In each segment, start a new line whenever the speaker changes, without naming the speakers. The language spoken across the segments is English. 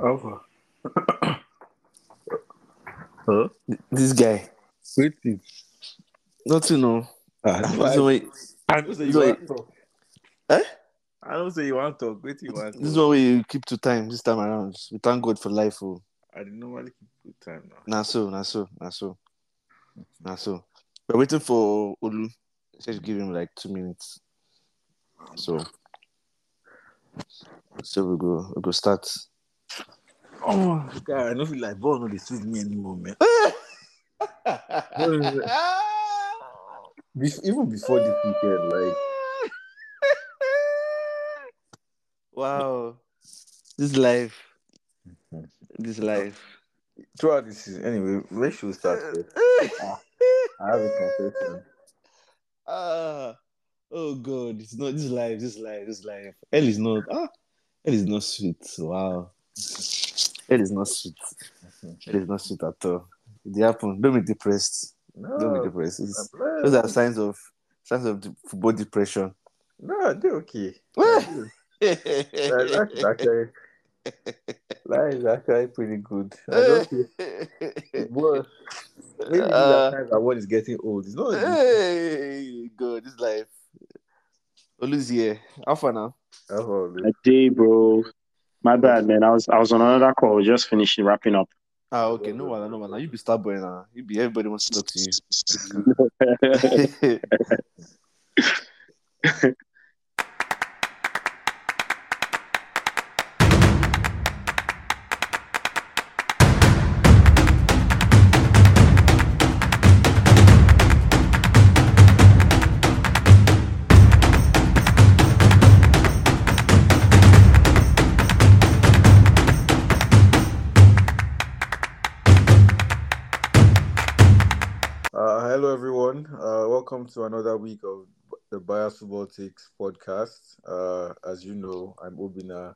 Alpha. huh?
This guy.
Waiting.
Not to know.
Ah,
This
no, I,
is why
I don't say you
so
want to talk.
Eh?
I don't say you want to talk. Wait, you want to
this is
talk.
why we keep to time this time around. We thank God for life. Oh.
I didn't normally keep good time now.
Nah so, nah so, nah so. Nah so. We're waiting for Olu. Just give him like two minutes. So so we go we go start.
Oh, God, I don't feel like ball no dey sweet me anymore, man. Even before the weekend, like
wow. This life. This life.
throughout this season. Anyway, where should we start? First? I have a confession.
Ah, oh God, it's not this life, this life, this life. Hell is not ah, hell is not sweet. Wow, hell is not sweet. Hell is not sweet at all. It happen. Don't be depressed. Don't be depressed. It's, those are signs of signs of de- football depression.
No, they're okay. That- That's actually that is actually pretty good. I don't think well, maybe these
Uh,
are that one is getting old. It's not.
hey, God, this life. Olu's here. How far now?
alcohol.
A day, bro. My bad, man. I was I was on another call, just finishing wrapping up.
Ah, okay. No one, no one. You be star boy now. You be everybody wants to talk to you.
welcome to another week of the Bias Football Takes podcast. Uh, as you know, I'm Obina,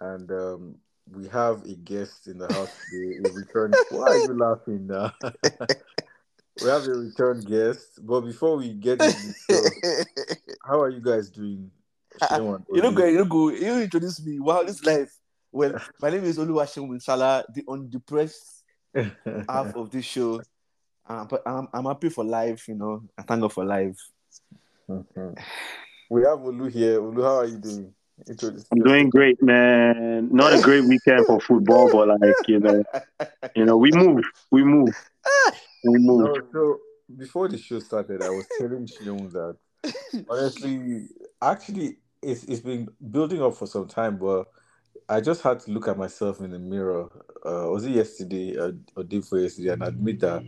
and um, we have a guest in the house today. A return. Why are you laughing now? we have a return guest. But before we get into show, how are you guys doing? Shewan,
you don't
Olu?
go, you go, you introduce me. Wow, this life. Well, my name is Oluwaseun Winsala, the undepressed half of this show. Um, but I'm, I'm happy for life, you know. I thank God for life.
Mhm. We have Olu here. Olu, how are you doing? Introduce
I'm doing great, man. Not a great weekend for football, but like you know, you know, we move, we move, we move.
No, so before the show started, I was telling Shion that honestly, actually, it's it's been building up for some time, but I just had to look at myself in the mirror. Uh, was it yesterday or, or day before yesterday, and admit that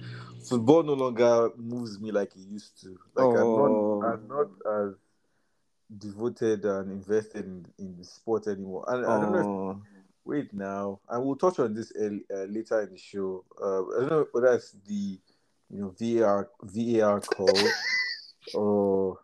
football no longer moves me like it used to. Like
Oh.
I'm not, I'm not as devoted and invested in, in the sport anymore. And I don't know. If,
Oh,
wait now, and we'll touch on this early, uh, later in the show. Uh, I don't know whether it's the you know VAR VAR call or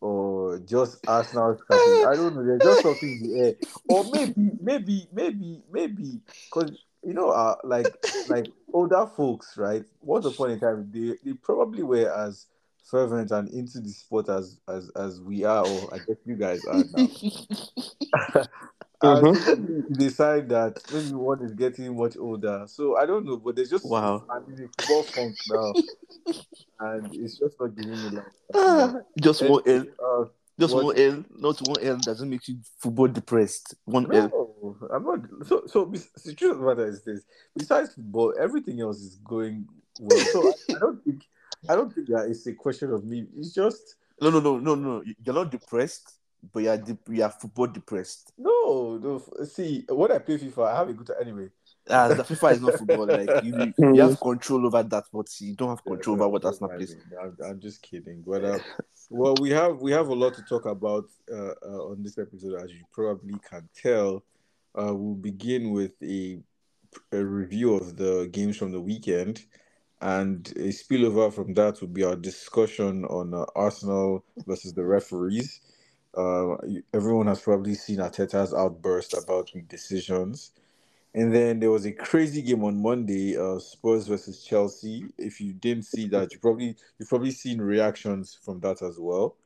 or just Arsenal strategy. I don't know. There's just something in the air, or maybe maybe maybe maybe because you know uh like like older folks, right? Once upon a time, they they probably were as fervent and into the sport as as as we are, or I guess you guys are now. And
Mhm.
you decide that maybe one is getting much older. So I don't know, but there's just
Wow.
Football funk now, and it's just not giving me like.
Just more L,
Uh,
just
What?
one L, not one L doesn't make you football depressed. One L.
no, I'm not. So, so the truth of the matter is this: besides football, everything else is going well. So I, I don't think, I don't think that it's a question of me. It's just
No, no, no, no, no. You're not depressed, but you're de- you're football depressed.
no, no. See, when I play FIFA, I have a good time anyway.
Ah, the FIFA is not football. Like you, you have control over that, but you don't have control over what Arsenal plays.
I'm, I'm just kidding. But uh, well, we have we have a lot to talk about uh, uh, on this episode, as you probably can tell. Uh, we'll begin with a, a review of the games from the weekend, and a spillover from that will be our discussion on uh, Arsenal versus the referees. Uh, everyone has probably seen Arteta's outburst about decisions. And then there was a crazy game on Monday, uh, Spurs versus Chelsea. If you didn't see that, you probably you've probably seen reactions from that as well.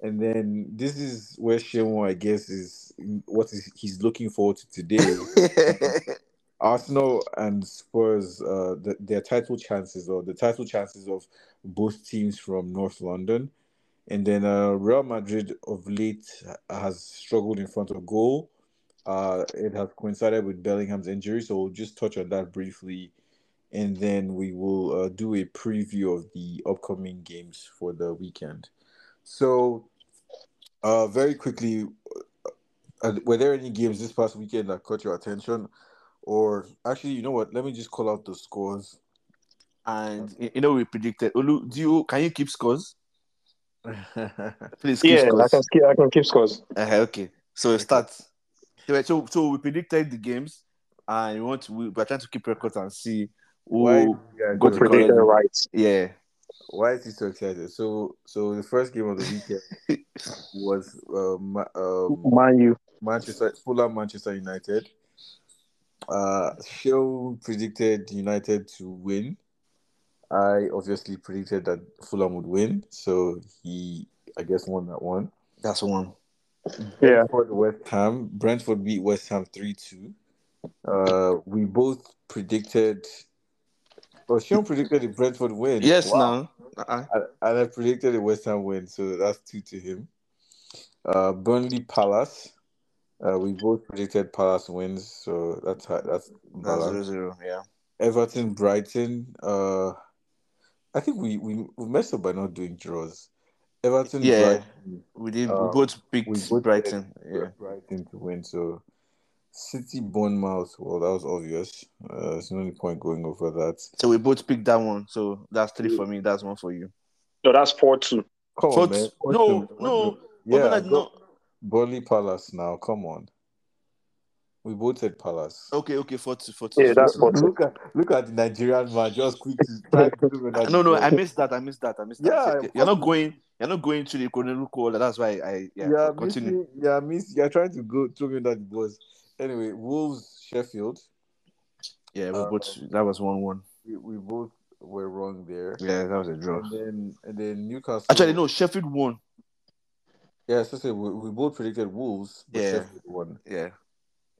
And then this is where Shemo, I guess, is what is he's looking forward to today. Arsenal and Spurs, uh, the, their title chances or the title chances of both teams from North London. And then uh, Real Madrid of late has struggled in front of goal. Uh, it has coincided with Bellingham's injury, so we'll just touch on that briefly, and then we will uh, do a preview of the upcoming games for the weekend. So, uh, very quickly, uh, were there any games this past weekend that caught your attention? Or actually, you know what? Let me just call out the scores.
And you know we predicted. Olu, do you can you keep scores? Please keep
Yeah, I
scores.
can keep, I can keep scores.
Uh-huh, okay. So start. So, so so we predicted the games, and we want to, we, we're trying to keep records and see who.
Why, yeah,
go
go.
Predicted right.
Yeah.
Why is he so excited? So, so the first game of the weekend was uh, Ma- um,
Man U.
Manchester Fulham Manchester United. Uh, Show predicted United to win. I obviously predicted that Fulham would win, so he, I guess, won that one.
That's one.
Yeah.
For the West Ham, Brentford beat West Ham three two. Uh, we both predicted. Well, Sean predicted the Brentford win.
Yes,
Wow.
now. Uh-uh.
And and I predicted the West Ham win, so that's two to him. Uh, Burnley Palace. Uh, we both predicted Palace wins, so that's that's
That's zero zero. Yeah.
Everton Brighton. Uh, I think we, we we messed up by not doing draws. Everton
Yeah.
Brighton.
We did.
Um,
we both picked
we both
Brighton. Yeah.
Brighton to win. So City Bournemouth. Well, that was obvious. Uh, there's no point going over that.
So we both picked that one. So that's three for me. That's one for you.
No, that's 4 2.
Come
Four
on, man.
t-
What's
no,
the- what's
no.
the- Yeah,
Yeah.
go-
no.
Burnley Palace now. Come on. We both said Palace.
Okay. Okay. Four two. Four two.
Yeah, that's
four
four
two.
two.
Look at look at the Nigerian man just quick to try to do it.
No, no, I missed that. I missed that. I missed that.
Yeah,
you're not going. You're not going to the chronological order. That's why I. Yeah.
yeah,
continue.
missing, yeah, miss. You're trying to go throw me that was. Anyway, Wolves Sheffield.
Yeah. We
Uh,
both. That was one one.
We, we both were wrong there.
Yeah. That was a draw.
And then and then Newcastle.
Actually, no. Sheffield won.
Yeah, so say we, we both predicted Wolves, but
Yeah.
Sheffield won.
Yeah.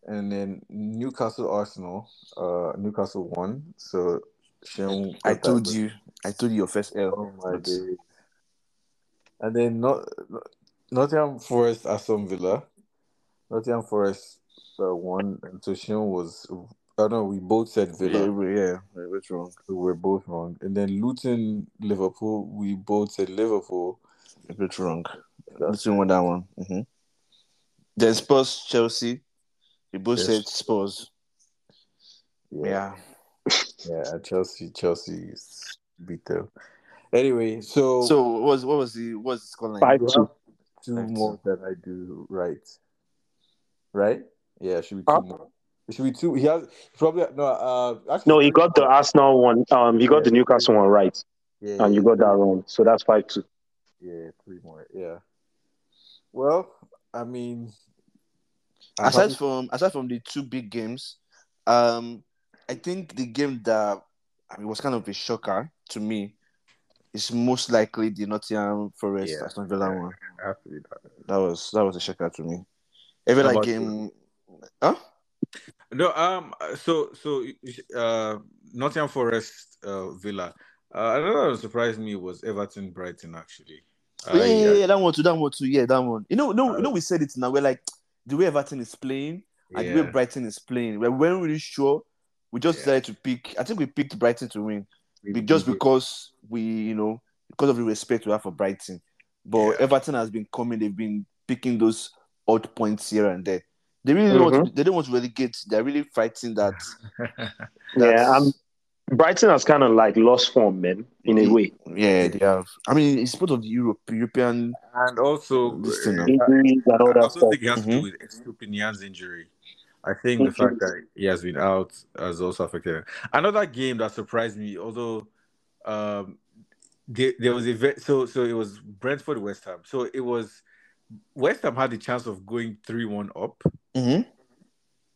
And then Newcastle Arsenal. Uh, Newcastle won. So Shem
I told you. I told you your first L.
Oh my
But-
days. And then not Nottingham Forest Aston Villa. Nottingham Forest uh, won, and so Sean was. I don't know. We both said
Yeah.
Villa.
we- Yeah. What's wrong?
So we're both wrong. And then Luton Liverpool. We both said Liverpool.
What's wrong? Let's win that one. hmm Then Spurs Chelsea. We both
Yes.
said Spurs.
Yeah,
Yeah.
yeah. Chelsea. Chelsea is beat them. Anyway, so
So what was what was the what was the scoreline?
5
you
2.
two
Five,
more that I do right. Right? Yeah, should be two
Huh?
more. It should be two. He has probably no. Uh, actually,
No, he got the Arsenal one. Um, He got the Newcastle one right.
Yeah,
And you got that wrong. So that's 5 2.
yeah, three more. Yeah. Well, I mean, I'm
aside
happy-
from aside from the two big games, um, I think the game that I mean was kind of a shocker to me is most likely the Nottingham Forest
Yeah.
Aston Villa
Yeah.
one.
Happy that.
That was that was a shocker to me. Every
How
like
about
game, huh?
No, um, so so uh, Nottingham Forest, uh, Villa. Uh, another that surprised me was Everton Brighton. Actually,
yeah, yeah, yeah, yeah, that one too, that one too, yeah, that one. You know, no,
Uh,
you know, we said it now. We're like the way Everton is playing and the way. Brighton is playing. We weren't really sure. We just
Yeah.
decided to pick. I think we picked Brighton to win.
We-
just
we did.
because we, you know, because of the respect we have for Brighton. But
Yeah.
Everton has been coming, they've been picking those odd points here and there. They really don't want to, they don't want to relegate. They're really fighting that.
Yeah, um, Brighton has kind of like lost form, man, in a way.
Yeah, they have. I mean, it's part of the Europe, European.
and also,
This thing,
uh,
Injuries and all
I
that
also
stuff.
think it has to
Mhm.
do with Estupiñán's injury. I think the
Okay.
fact that he has been out has also affected him. Another game that surprised me, although um, there, there was a ve- so so it was Brentford West Ham. So it was West Ham had the chance of going three one up,
Mhm.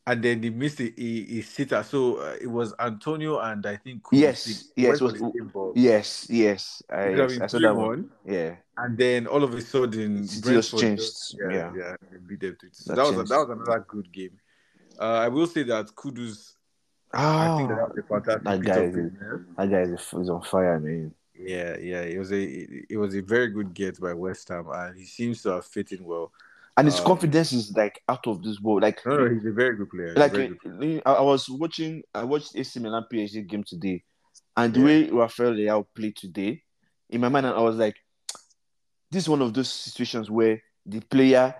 And then they missed a, a, a sitter. So uh, it was Antonio and I think.
Yes, yes, was-
the same ball.
Yes, yes. I,
It
yes, I saw that one. Yeah.
And then all of a sudden,
It just changed,
yeah,
yeah.
yeah, they beat them to So
That
that was
changed.
that was another good game. Uh, I will say that Kudus. I think that,
Ah,
that a
that guy is- that guy is, is on fire, man.
Yeah, yeah, it was a it was a very good get by West Ham, and he seems to have fit in well.
And his
Um,
confidence is like out of this world. Like,
No, no, he's a very good player. He's
like
good
I, I was watching, I watched AC Milan PSG game today, and the
Yeah.
way Rafael Leao played today, in my mind, I was like, this is one of those situations where the player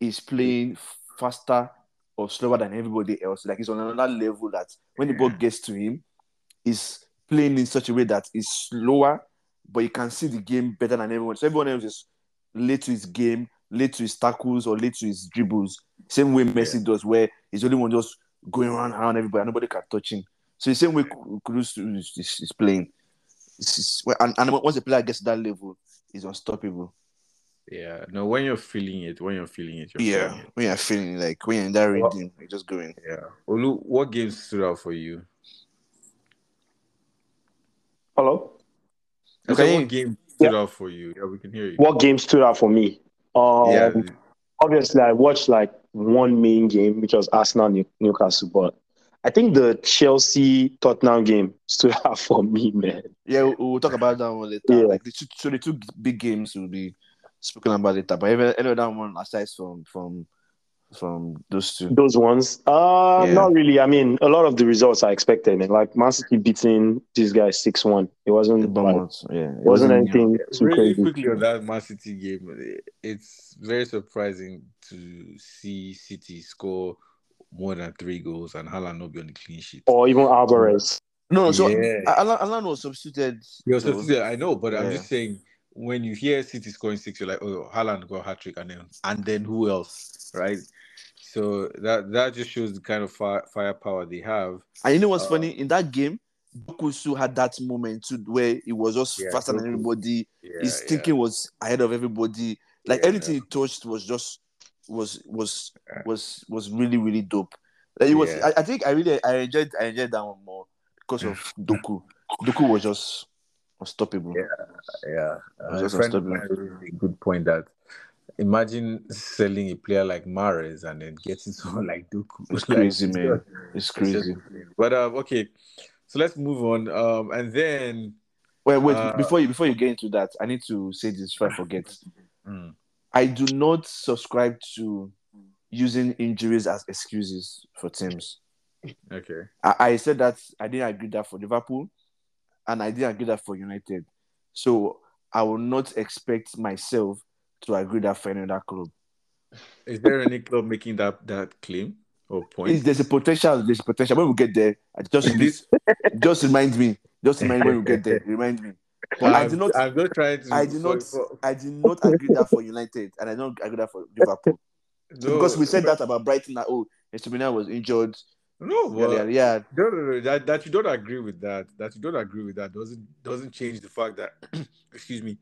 is playing faster or slower than everybody else. Like he's on another level that when the ball gets to him, he's playing in such a way that is slower, but you can see the game better than everyone. So everyone else is late to his game, late to his tackles, or late to his dribbles. Same way Messi does, where he's the only one just going around around everybody, and nobody can touch him. So the same way Cruz is, is, is playing. It's, it's- and, and once the player gets to that level, he's unstoppable.
Yeah, no, when you're feeling it, when you're feeling it, you're
Yeah,
feeling it.
when you're feeling like when you're in that
Well-
rhythm, you're just going.
Yeah. Olu, what games stood out for you?
Hello.
Okay.
said, what game stood out for you? Yeah, we can hear you.
What game stood out for me? Um,
yeah,
obviously I watched like one main game, which was Arsenal New- Newcastle, but I think the Chelsea Tottenham game stood out for me, man.
Yeah, we'll, talk about that one later.
Yeah.
Like the two, so the two big games will be spoken about later. But every, every other one aside from from from those two.
Those ones, uh,
Yeah.
not really. I mean, a lot of the results I expected, man. Like Man City beating this guy six one. It wasn't like,
yeah, it
wasn't
you know,
anything too
really
crazy.
quickly on that Man City game, it's very surprising to see City score more than three goals and Haaland not be on the clean sheet.
Or even Alvarez.
No, so
Yeah.
Haaland, Haaland was substituted.
You're
so-
substituted, I know, but I'm just saying when you hear City scoring six, you're like, oh, Haaland got a hat trick, and then and then who else, right? So that that just shows the kind of fire, firepower they have.
And you know what's
Uh,
funny? In that game, Dokusu had that moment too where he was just
Yeah,
faster than everybody.
Yeah,
His
yeah.
thinking was ahead of everybody. Like everything he touched was just was was was was really really dope. Like, it was. I, I think I really I enjoyed I enjoyed that one more because of Doku. Doku was just unstoppable.
Yeah. Yeah, uh,
just
a friend of
unstoppable.
a good point that imagine selling a player like Mahrez and then getting someone like Doku.
It's
Like,
crazy, man. It's crazy.
But um, okay, so let's move on. Um, and then
Wait, wait.
Uh,
before you before you get into that, I need to say this before I forget.
mm,
I do not subscribe to using injuries as excuses for teams.
okay,
I, I said that I didn't agree that for Liverpool, and I didn't agree that for United. So I will not expect myself to agree that for any other club.
is there any club making that that claim or point?
Is there's a potential? There's a potential. When we get there, I just
This-
just remind me. Just remind me when we get there. Remind me. But I
I'm-
did not.
I'm not trying to.
I did not.
for-
I did not agree that for United, and I don't agree that for Liverpool.
no,
because we said that about Brighton that oh, Estomina was injured.
No,
Yeah, yeah,
No, no, no. That, that you don't agree with that. That you don't agree with that doesn't doesn't change the fact that, excuse me,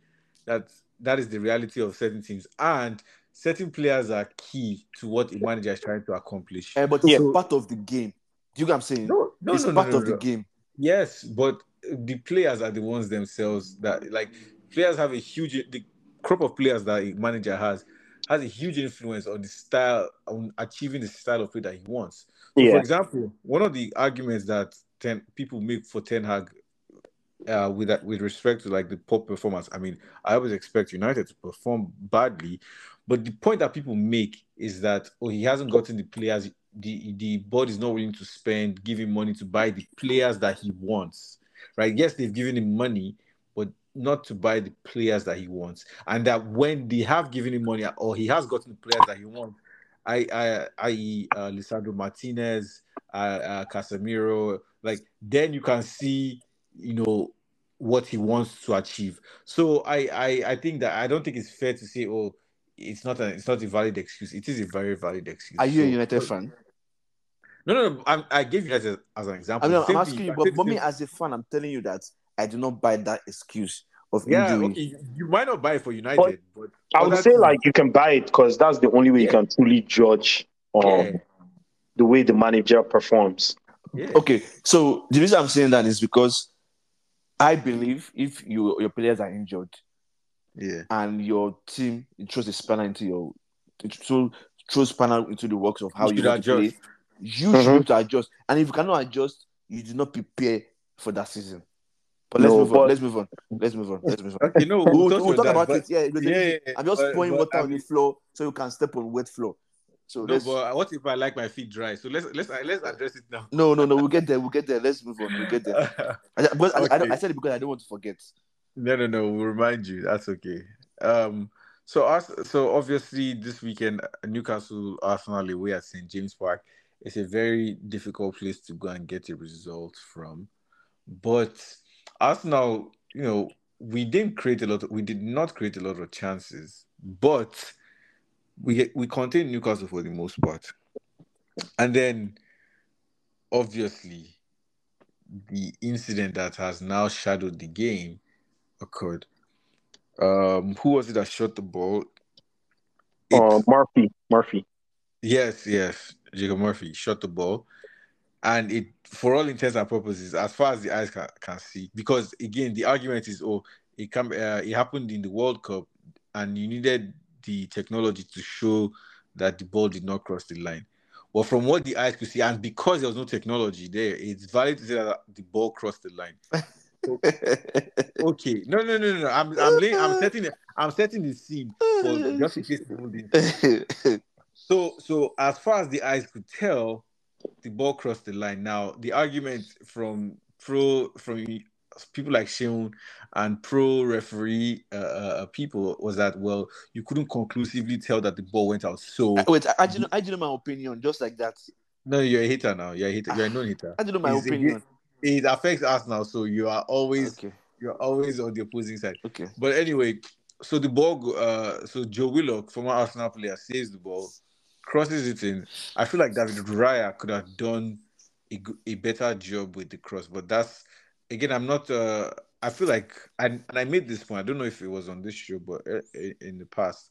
that that is the reality of certain teams and certain players are key to what a manager is trying to accomplish.
Eh, but
Yeah.
it's part of the game. Do you get what I'm saying?
no, no,
it's
no, no,
part
no,
of
no.
the game.
Yes, but the players are the ones themselves that like players have a huge the crop of players that a manager has has a huge influence on the style on achieving the style of play that he wants. So For example, one of the arguments that ten people make for Ten Hag uh, with that with respect to like the poor performance, I mean, I always expect United to perform badly, but the point that people make is that oh, he hasn't gotten the players, the the board is not willing to spend, give him money to buy the players that he wants, right? Yes, they've given him money, but not to buy the players that he wants, and that when they have given him money or he has gotten the players that he wants, I I I uh, Lisandro Martinez, uh, uh, Casemiro, like then you can see, you know, what he wants to achieve. So I I I think that I don't think it's fair to say, oh, it's not a it's not a valid excuse. It is a very valid excuse.
Are you a
So-
United fan?
No, no, no. I'm, I gave United as an example.
I mean, I'm
thing,
asking you, but,
said
but me as a fan, I'm telling you that I do not buy that excuse of
yeah,
injury.
okay. You, you might not buy it for United, but
I would say like you can buy it because that's the only way you can truly judge um
Yeah.
the way the manager performs.
Yeah.
Okay, so the reason I'm saying that is because I believe if you your players are injured
Yeah.
and your team it throws a spanner into your it throw throws spanner into the works of how
You
you,
should
want to play, you should
Mhm.
be able to adjust. And if you cannot adjust, you do not prepare for that season. But let's
No,
move on. Let's move on. Let's move on. Let's move on.
Okay, no,
We'll,
we'll,
we'll, talk
that,
about
but-
it. Yeah,
yeah, yeah, yeah.
I'm just
But-
pouring
but
water
I
on the floor so you can step on wet floor. So
No, but what if I like my feet dry? So let's let's let's address it now.
no, no, no. We'll get there. We'll get there. Let's move on. We'll get there. I, because I, I, I said it because I don't want to forget.
No, no, no. We'll remind you. That's okay. Um. So us. So obviously, this weekend, Newcastle Arsenal away at St James Park. It's a very difficult place to go and get a result from. But Arsenal, you know, we didn't create a lot. Of, we did not create a lot of chances, but we we contained Newcastle for the most part. And then, obviously, the incident that has now shadowed the game occurred. Um, who was it that shot the ball?
Uh, Murphy, Murphy.
yes, yes, Jacob Murphy shot the ball, and it, for all intents and purposes, as far as the eyes can, can see, because again, the argument is, oh, it come, uh, it happened in the World Cup, and you needed the technology to show that the ball did not cross the line. Well, from what the eyes could see, and because there was no technology there, it's valid to say that the ball crossed the line. Okay, no, no, no, no. no. I'm, I'm, laying, I'm setting, the, I'm setting the scene for just in case. So, so as far as the eyes could tell, the ball crossed the line. Now, the argument from pro, from people like Sheun and pro referee uh, uh, people was that well, you couldn't conclusively tell that the ball went out. So,
Wait, I, I, do you know, I do you know my opinion, just like that.
no, you're a hater now. You're a hater. You're a non-hater.
I do you know my
It's-
opinion.
It affects us now, so you are always,
Okay,
you're always on the opposing side.
okay.
But anyway, so the ball, uh, so Joe Willock, former Arsenal player, saves the ball, crosses it in. I feel like David Raya could have done a better job with the cross, but that's again, I'm not. Uh, I feel like, and, and I made this point. I don't know if it was on this show, but uh, in the past,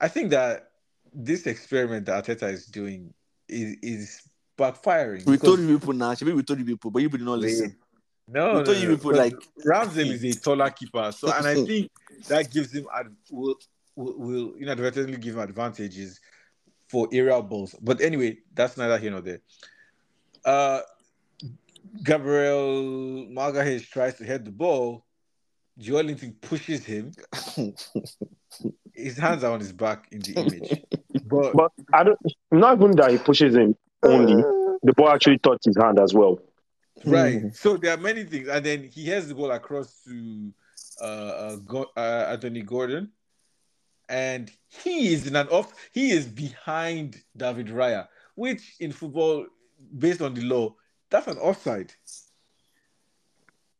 I think that this experiment that Arteta is doing is is backfiring.
We told you people now. Maybe we told you people, but you did not listen.
no,
we
no,
told you people,
because
like-
Ramsdale is a taller keeper, so and I think that gives him ad- will will, will inadvertently give him advantages for aerial balls. But anyway, that's neither here nor there. Uh, Gabriel Magalhaes tries to head the ball. Joelinton pushes him. His hands are on his back in the image, but
But I don't. Not even that he pushes him only. The ball actually touched his hand as well.
Right. So there are many things, and then he has the ball across to uh, uh, Go- uh Anthony Gordon, and he is in an off. He is behind David Raya, which in football, based on the law, that's an offside.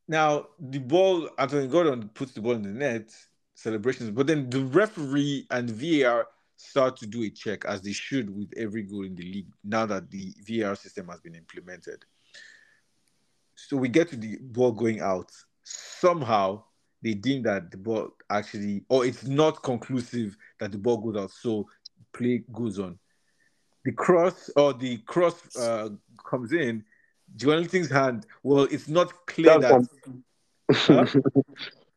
Now the ball, Anthony Gordon puts the ball in the net, celebrations, but then the referee and VAR start to do a check as they should with every goal in the league now that the VAR system has been implemented. So we get to the ball going out. Somehow they deem that the ball actually, or it's not conclusive that the ball goes out. So play goes on. The cross or the cross uh, comes in. Joelinton's hand. Well, it's not clear
That's
that.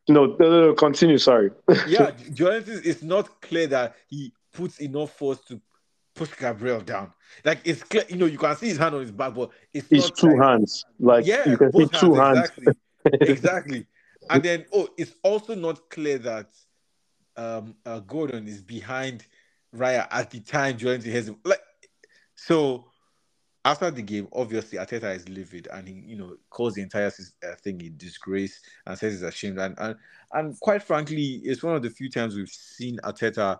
no, no, no, no, continue. Sorry.
yeah, Joelinton. It's not clear that he puts enough force to push Gabriel down. Like it's clear, you know, you can see his hand on his back, but it's
It's two
like-
hands. Like
yeah,
you can see two hands.
Exactly. exactly. And then, oh, it's also not clear that um, uh, Gordon is behind Raya at the time Joelinton has him. Like, so after the game, obviously Arteta is livid and he, you know, calls the entire uh, thing a disgrace and says he's ashamed. And, and and quite frankly, it's one of the few times we've seen Arteta,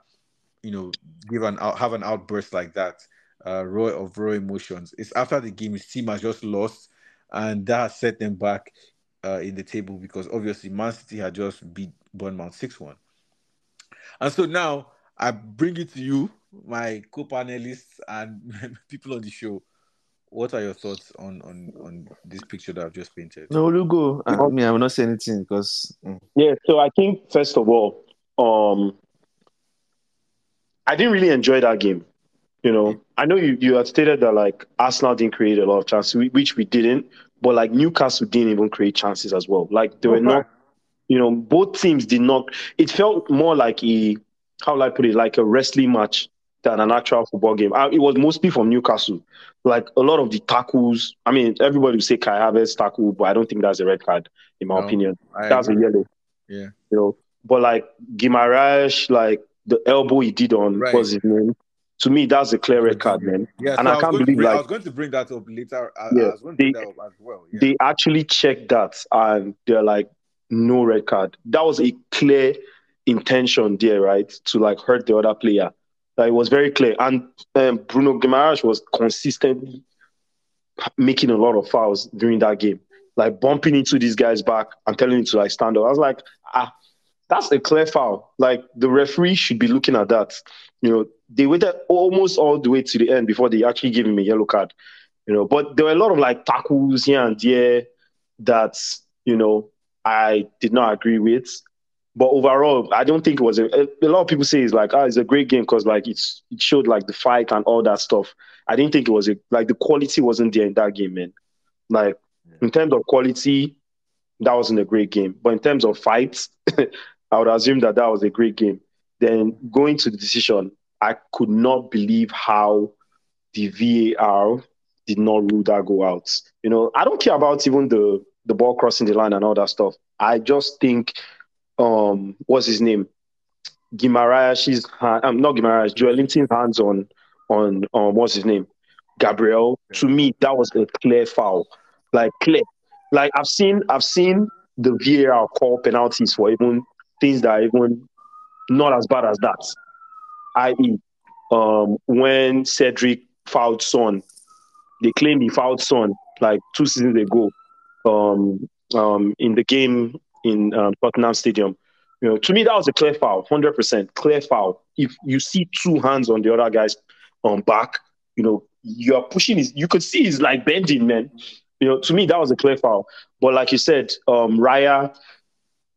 you know, give an out, have an outburst like that, uh, raw of raw emotions. It's after the game his team has just lost, and that set them back uh, in the table because obviously Man City had just beat Bournemouth six one, and so now I bring it to you, my co-panelists and people on the show. What are your thoughts on on on this picture that I've just painted?
No, you go. I mean, I will not say anything because mm.
Yeah, so I think first of all, um, I didn't really enjoy that game. You know, I know you, you had stated that like Arsenal didn't create a lot of chances, which we didn't, but like Newcastle didn't even create chances as well. Like they were not, you know, both teams did not. It felt more like a how will I put it, like a wrestling match than an actual football game. Uh, it was mostly from Newcastle. Like a lot of the tackles. I mean, everybody would say Kai Havertz tackle, but I don't think that's a red card in my
No,
opinion.
I
That's a yellow.
Yeah.
You know, but like Guimaraes, like the elbow he did on
Right.
what's his name. To me, that's a clear red card, man.
Yeah,
And
so
I
was
can't believe,
bring, I was going to bring that up later. I,
Yeah,
I was going to bring
they-
that up as well. Yeah.
They actually checked that and they're like, no red card. That was a clear intention there, right? To like hurt the other player. It was very clear. And um, Bruno Guimaraes was consistently making a lot of fouls during that game, like bumping into these guys back and telling him to like stand up. I was like, ah, that's a clear foul. Like the referee should be looking at that. You know, they waited almost all the way to the end before they actually gave him a yellow card. You know, but there were a lot of like tackles here and there that you know I did not agree with. But overall, I don't think it was a, a lot of people say it's like, ah, it's a great game because like it's it showed like the fight and all that stuff. I didn't think it was a like the quality wasn't there in that game, man. Like in terms of quality, that wasn't a great game. But in terms of fights, I would assume that that was a great game. Then going to the decision, I could not believe how the VAR did not rule that go out. You know, I don't care about even the the ball crossing the line and all that stuff. I just think, um, what's his name, Guimaraes' hand, um, not Guimaraes, Joelinton's hands on on um, what's his name, Gabriel. To me, that was a clear foul, like clear. Like I've seen, I've seen the VAR call penalties for even things that are even not as bad as that. I.e., um, when Cedric fouled Son, they claim he fouled Son like two seasons ago, um, um, in the game in um, Tottenham Stadium. You know, to me that was a clear foul, hundred percent clear foul. If you see two hands on the other guy's um, back, you know, you are pushing his. You could see he's like bending, man. You know, to me that was a clear foul. But like you said, um, Raya,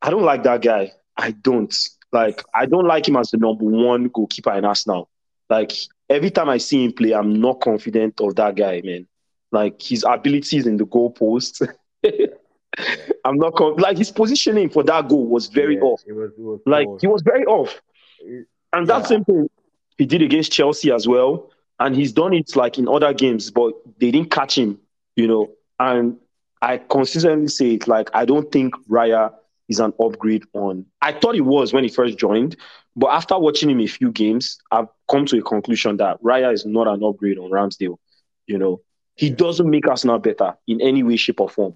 I don't like that guy. I don't like. I don't like him as the number one goalkeeper in Arsenal. Like every time I see him play, I'm not confident of that guy, man. Like his abilities in the goal post. I'm not con- like his positioning for that goal was very
Yeah,
off.
It was, it was
Like
poor.
he was very off.
It-
And that same thing he did against Chelsea as well. And he's done it like in other games, but they didn't catch him, you know. And I consistently say it like I don't think Raya is an upgrade on. I thought he was when he first joined, but after watching him a few games, I've come to a conclusion that Raya is not an upgrade on Ramsdale. You know, he doesn't make Arsenal better in any way, shape, or form.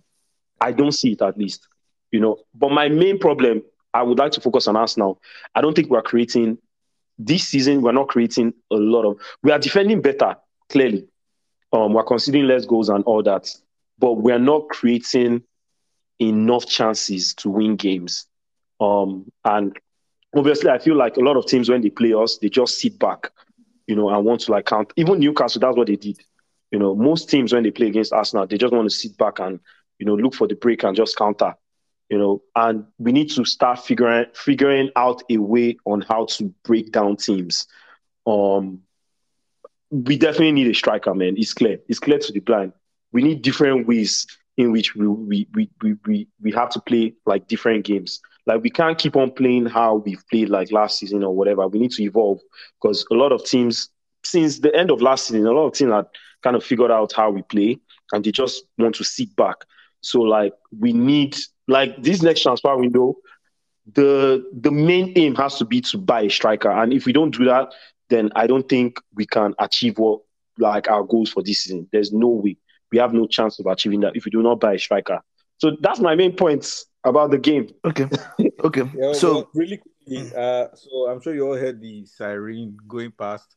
I don't see it at least. You know, but my main problem, I would like to focus on us now. I don't think we're creating this season. We're not creating a lot of. We are defending better, clearly. Um, we're conceding less goals and all that, but we're not creating enough chances to win games. Um, and obviously, I feel like a lot of teams when they play us, they just sit back, you know, and want to like count. Even Newcastle, that's what they did. You know, most teams when they play against Arsenal, they just want to sit back and you know look for the break and just counter. You know, and we need to start figuring figuring out a way on how to break down teams. Um, we definitely need a striker, man. It's clear. It's clear to the blind. We need different ways in which we we, we, we, we we have to play like different games. Like we can't keep on playing how we've played like last season or whatever. We need to evolve because a lot of teams since the end of last season, a lot of teams had kind of figured out how we play and they just want to sit back. So like we need like this next transfer window, the the main aim has to be to buy a striker. And if we don't do that, then I don't think we can achieve what like our goals for this season. There's no way. We have no chance of achieving that if we do not buy a striker. So that's my main points about the game.
Okay. Okay.
Yeah,
so
well, really quickly, uh, so I'm sure you all heard the siren going past.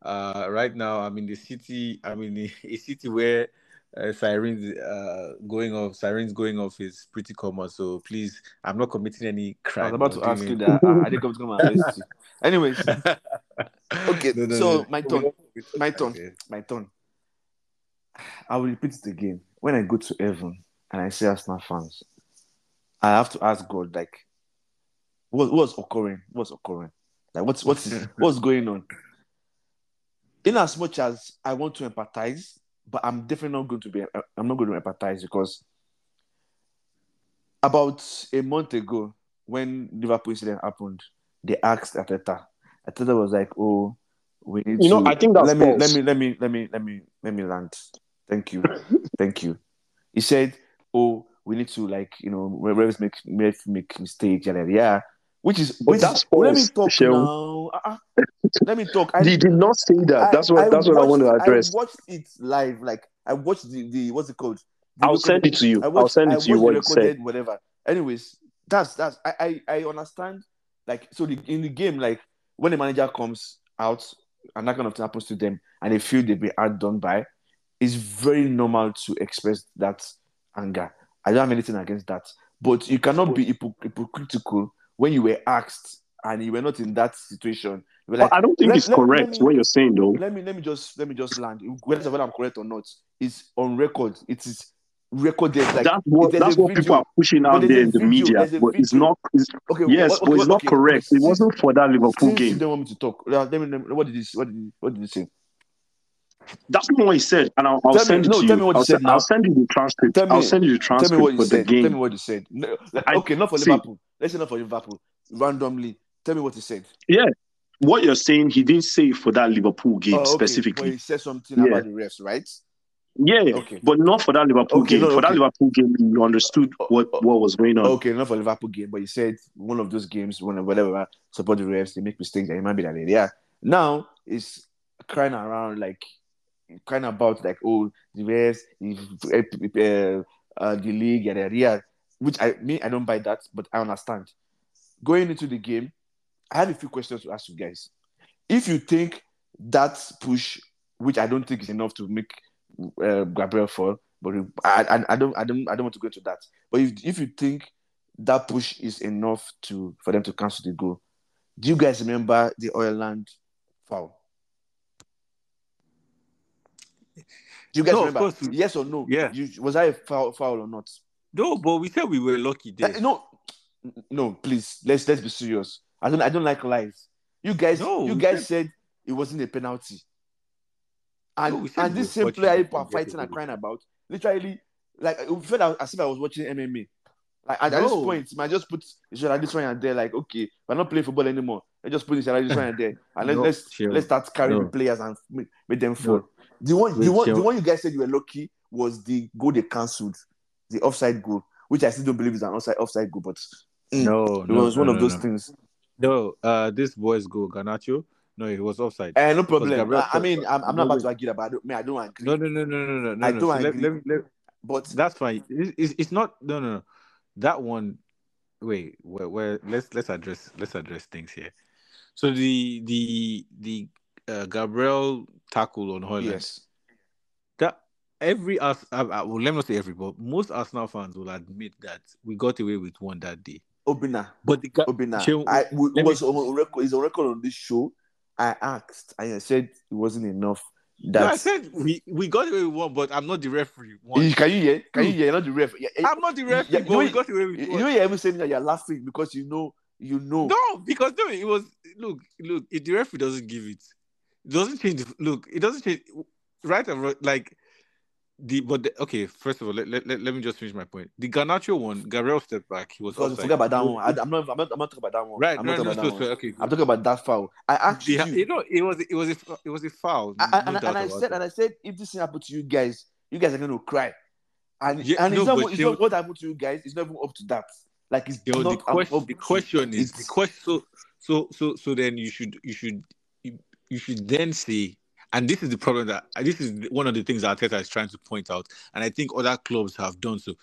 Uh, right now, I'm in the city. I'm in a, a city where uh, sirens uh, going off. Sirens going off is pretty common. So please, I'm not committing any crime.
I was about to ask you that. I, I didn't come to come and arrest you. Anyways, Okay,
No, no,
so
no.
my turn. My turn.
Okay.
my turn. I will repeat it again. When I go to heaven and I see Arsenal fans, I have to ask God, like, what, what's occurring? What's occurring? Like, what's what's what's going on?
in as much as I want to empathize, but I'm definitely not going to be. I'm not going to empathize because about a month ago, when the Liverpool incident happened, they asked Arteta. Arteta was like, "Oh, we need
You know,
to."
I think that's
let me, let me let me let me let me let me land. Thank you, thank you. He said, "Oh, we need to like you know make make make mistakes, yada." Yeah, which is
But
which
that's
is, let me
false,
talk now. Uh-uh. Let me talk. I,
He did not say that. that's what that's what I want to address.
I watched it live. Like I watched the, the what's it called? The
I'll send it to you.
I
I'll send it to you what said.
whatever. Anyways, that's that's I I, I understand. Like so, the, in the game, like when the manager comes out and that kind of thing happens to them, and they feel they've been outdone by, it's very normal to express that anger. I don't have anything against that, but you cannot be hypocritical when you were asked and you were not in that situation. You were like,
I don't think it's correct
me-
what you're saying though.
let me let me just let me just land. Whether I'm correct or not, it's on record. It is recorded. Like
that's what that's what people are pushing out there in the
video,
media. But it's not it's,
Okay,
yes,
okay,
but it's
okay,
not correct. It wasn't for that Liverpool
game. you don't want me to talk, uh, let me, let me- what did this? What did what did he say?
That's not what he said, and I'll, I'll
Tell me-
send it
no,
to
tell
you.
me what he
I'll,
said.
I'll send you the transcript.
Me-
I'll send you the
Tell me
transcript
what
for
he
the
said. Tell me what he said. No, like, okay, not for. Liverpool. Let's say not for Liverpool. Randomly, tell me what he said.
Yeah, what you're saying, he didn't say for that Liverpool game
Oh, okay.
Specifically.
he said something
Yeah.
about the refs, right?
Yeah,
Okay.
but not for that Liverpool
Okay,
game.
no,
for that. Liverpool game, you understood
Oh,
what
oh,
what was going on.
Okay, not for Liverpool game, but he said one of those games when whatever support the refs, they make mistakes, and it might be that way. Yeah. Now it's crying around like crying about like oh the refs, the, uh, uh, the league, yeah, yeah, yeah. Which I me I don't buy that, but I understand. Going into the game, I have a few questions to ask you guys. If you think that push, which I don't think is enough to make uh, Gabriel fall, but I, I, I don't I don't I don't want to go into that. But if if you think that push is enough to for them to cancel the goal, do you guys remember the Haaland foul? Do you guys
No,
remember? Yes or no?
Yeah.
You, was that a foul, foul or not?
No, but we said we were lucky
Uh, no, no, please let's let's be serious. I don't I don't like lies. You guys,
No,
you guys
said-
it wasn't a penalty, and
No,
and this same player people are fighting and crying about. Literally, like it felt as if I was watching MMA. Like at, at this point, I just put Ishara this one and there. Like okay, we're not playing football anymore. I just put Ishara this one and there, and let,
No,
let's let's start carrying
No.
players and make, make them fall.
No.
The one, the one, the one you guys said you were lucky was the goal they cancelled, the offside goal, which I still don't believe is an offside offside goal, but mm,
No,
it
no,
was
no,
one
no,
of those
no.
things.
No, uh, this boy's goal, Garnacho. No, it was offside.
Uh, no problem. I, I mean, I'm, I'm not
No,
about to argue about it. Me, I don't agree.
No, no, no, no, no, no, no.
I
no.
don't
So
agree.
let me, let,
But
that's fine. It's, it's, it's not. No, no, no. That one. Wait, where, where? Let's let's address let's address things here. So the the the uh, Gabriel tackle on Haaland.
yes,
That every us, uh, uh, well, let me not say every, but most Arsenal fans will admit that we got away with one that day.
Obina,
But the Ga-
Obina.
Chill-
I we,
let me-
was on record. Is on record on this show. I asked and I said it wasn't enough.
No, I said we, we got away with one, but I'm not the referee. One.
can you hear? Can you hmm. hear? You're not the ref. Yeah, eh,
I'm not the referee,
Yeah, you-
we got away with
you
one.
know you're even saying that you're laughing because you know you know.
No, because no, it was look, look. If the referee doesn't give it, it doesn't change. The, look, it doesn't change. Right wrong, like the but the, okay. First of all, let, let, let, let me just finish my point. The Garnacho one, Gabriel stepped back. He was oh,
forget about that one. I, am not. I'm not. I'm not talking about that one.
Right,
I'm not
no,
talking
so,
about that
so, okay.
I'm talking about that foul. I asked
The-
you.
you know, it was it was a it was a foul.
and,
no
and, and I said,
it.
and I said, if this thing happened to you guys, you guys are going to cry. And
Yeah,
and it's
no,
not, it's not what happened to you guys. It's not even up to that. Like it's
Yo,
not
the question,
up
the question is the question. So, so, so, so then you should, you should, you, you should then say, and this is the problem that this is one of the things that Arteta is trying to point out, and I think other clubs have done so.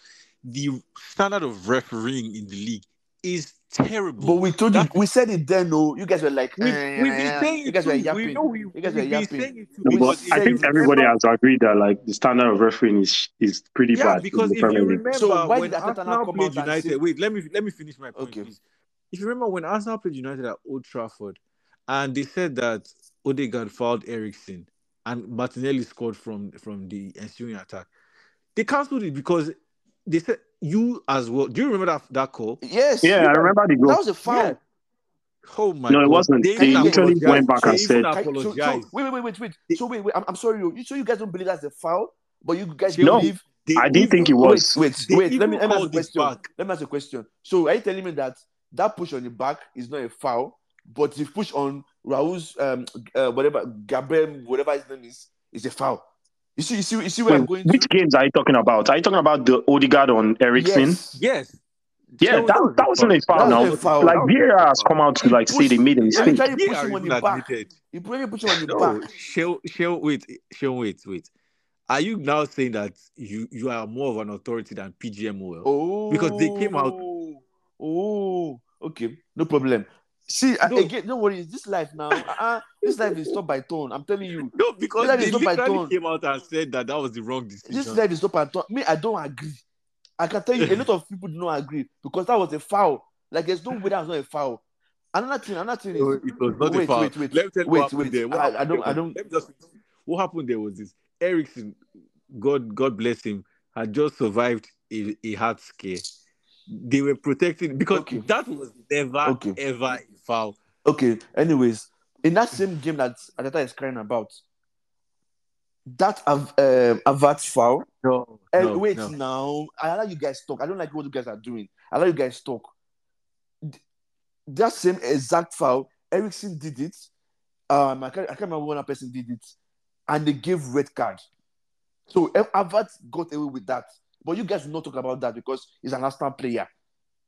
The standard of refereeing in the league is terrible.
But we told you, we said it then. No, you guys were like,
we've,
eh, eh,
been
eh.
saying
you guys
too.
were
We
yapping.
know we,
You guys were yapping.
saying it too.
No, but I think everybody
remember-
has agreed that like the standard of refereeing is is pretty
Yeah,
bad.
because if you remember
So why
when
did
Arsenal
come
played
out
United,
say-
wait, let me let me finish my point,
Okay.
please. If you remember when Arsenal played United at Old Trafford, and they said that Odegaard fouled Eriksen and Martinelli scored from from the ensuing attack, they cancelled it because they said you as well. Do you remember that that call?
Yes.
Yeah, I remember the goal.
That was a foul.
Yeah. Oh my
No, it
God.
wasn't.
They
They literally
apologized.
went back and said-
so, so wait, wait, wait, wait, wait. So wait, wait. I'm, I'm sorry. You, so you guys don't believe that's a foul, but you guys
No.
believe.
They
I didn't think it was.
Wait, wait, wait. Let me, let me ask a question.
back.
Let me ask a question. So are you telling me that that push on the back is not a foul, but the push on Raul's um uh, whatever Gabriel whatever his name is is a foul? You see, you see, you see where I'm going
Which
to?
games are you talking about? Are you talking about the Odegaard on Eriksen?
Yes.
Yes.
Yeah,
So
that, that wasn't a foul
That
now.
a foul.
Like
That
VAR has come out to like say they
pushed-
made a
Every
mistake.
time you push him on
even
the back,
admitted.
you put you push him on the
No,
back.
Shell, Shell, wait, Shell, wait, wait. Are you now saying that you you are more of an authority than PGMOL?
Oh,
Because they came out-
Oh, okay, no problem. See
No.
again, don't worry. This life now, uh, this life is stop by tone. I'm telling you,
No, because
That
they
is not my
literally
tone.
came out and said that that was the wrong decision.
this life is stop by tone. Me, I don't agree. I can tell you, a lot of people do not agree because that was a foul. Like there's no way that was not a foul. Another thing, another thing
No,
is
it was not a foul.
wait, wait, wait.
Let me tell you
wait,
what
wait.
there. What
I-
happened
I don't-
there
I don't-
Let me just. What happened there was this. Eriksen, God, God bless him, had just survived a, a heart scare. They were protecting because
Okay.
that was never
Okay.
ever foul.
okay. Anyways, in that same game that Arteta is crying about, that av- um, Havertz foul.
No,
Eh,
no,
wait
no.
now. I allow you guys talk. I don't like what you guys are doing. I allow you guys talk. That same exact foul, Eriksen did it. Um, I can't, I can't remember when a person did it, and they gave red card. So Av- Havertz got away with that, but you guys will not talk about that because he's an Arsenal player.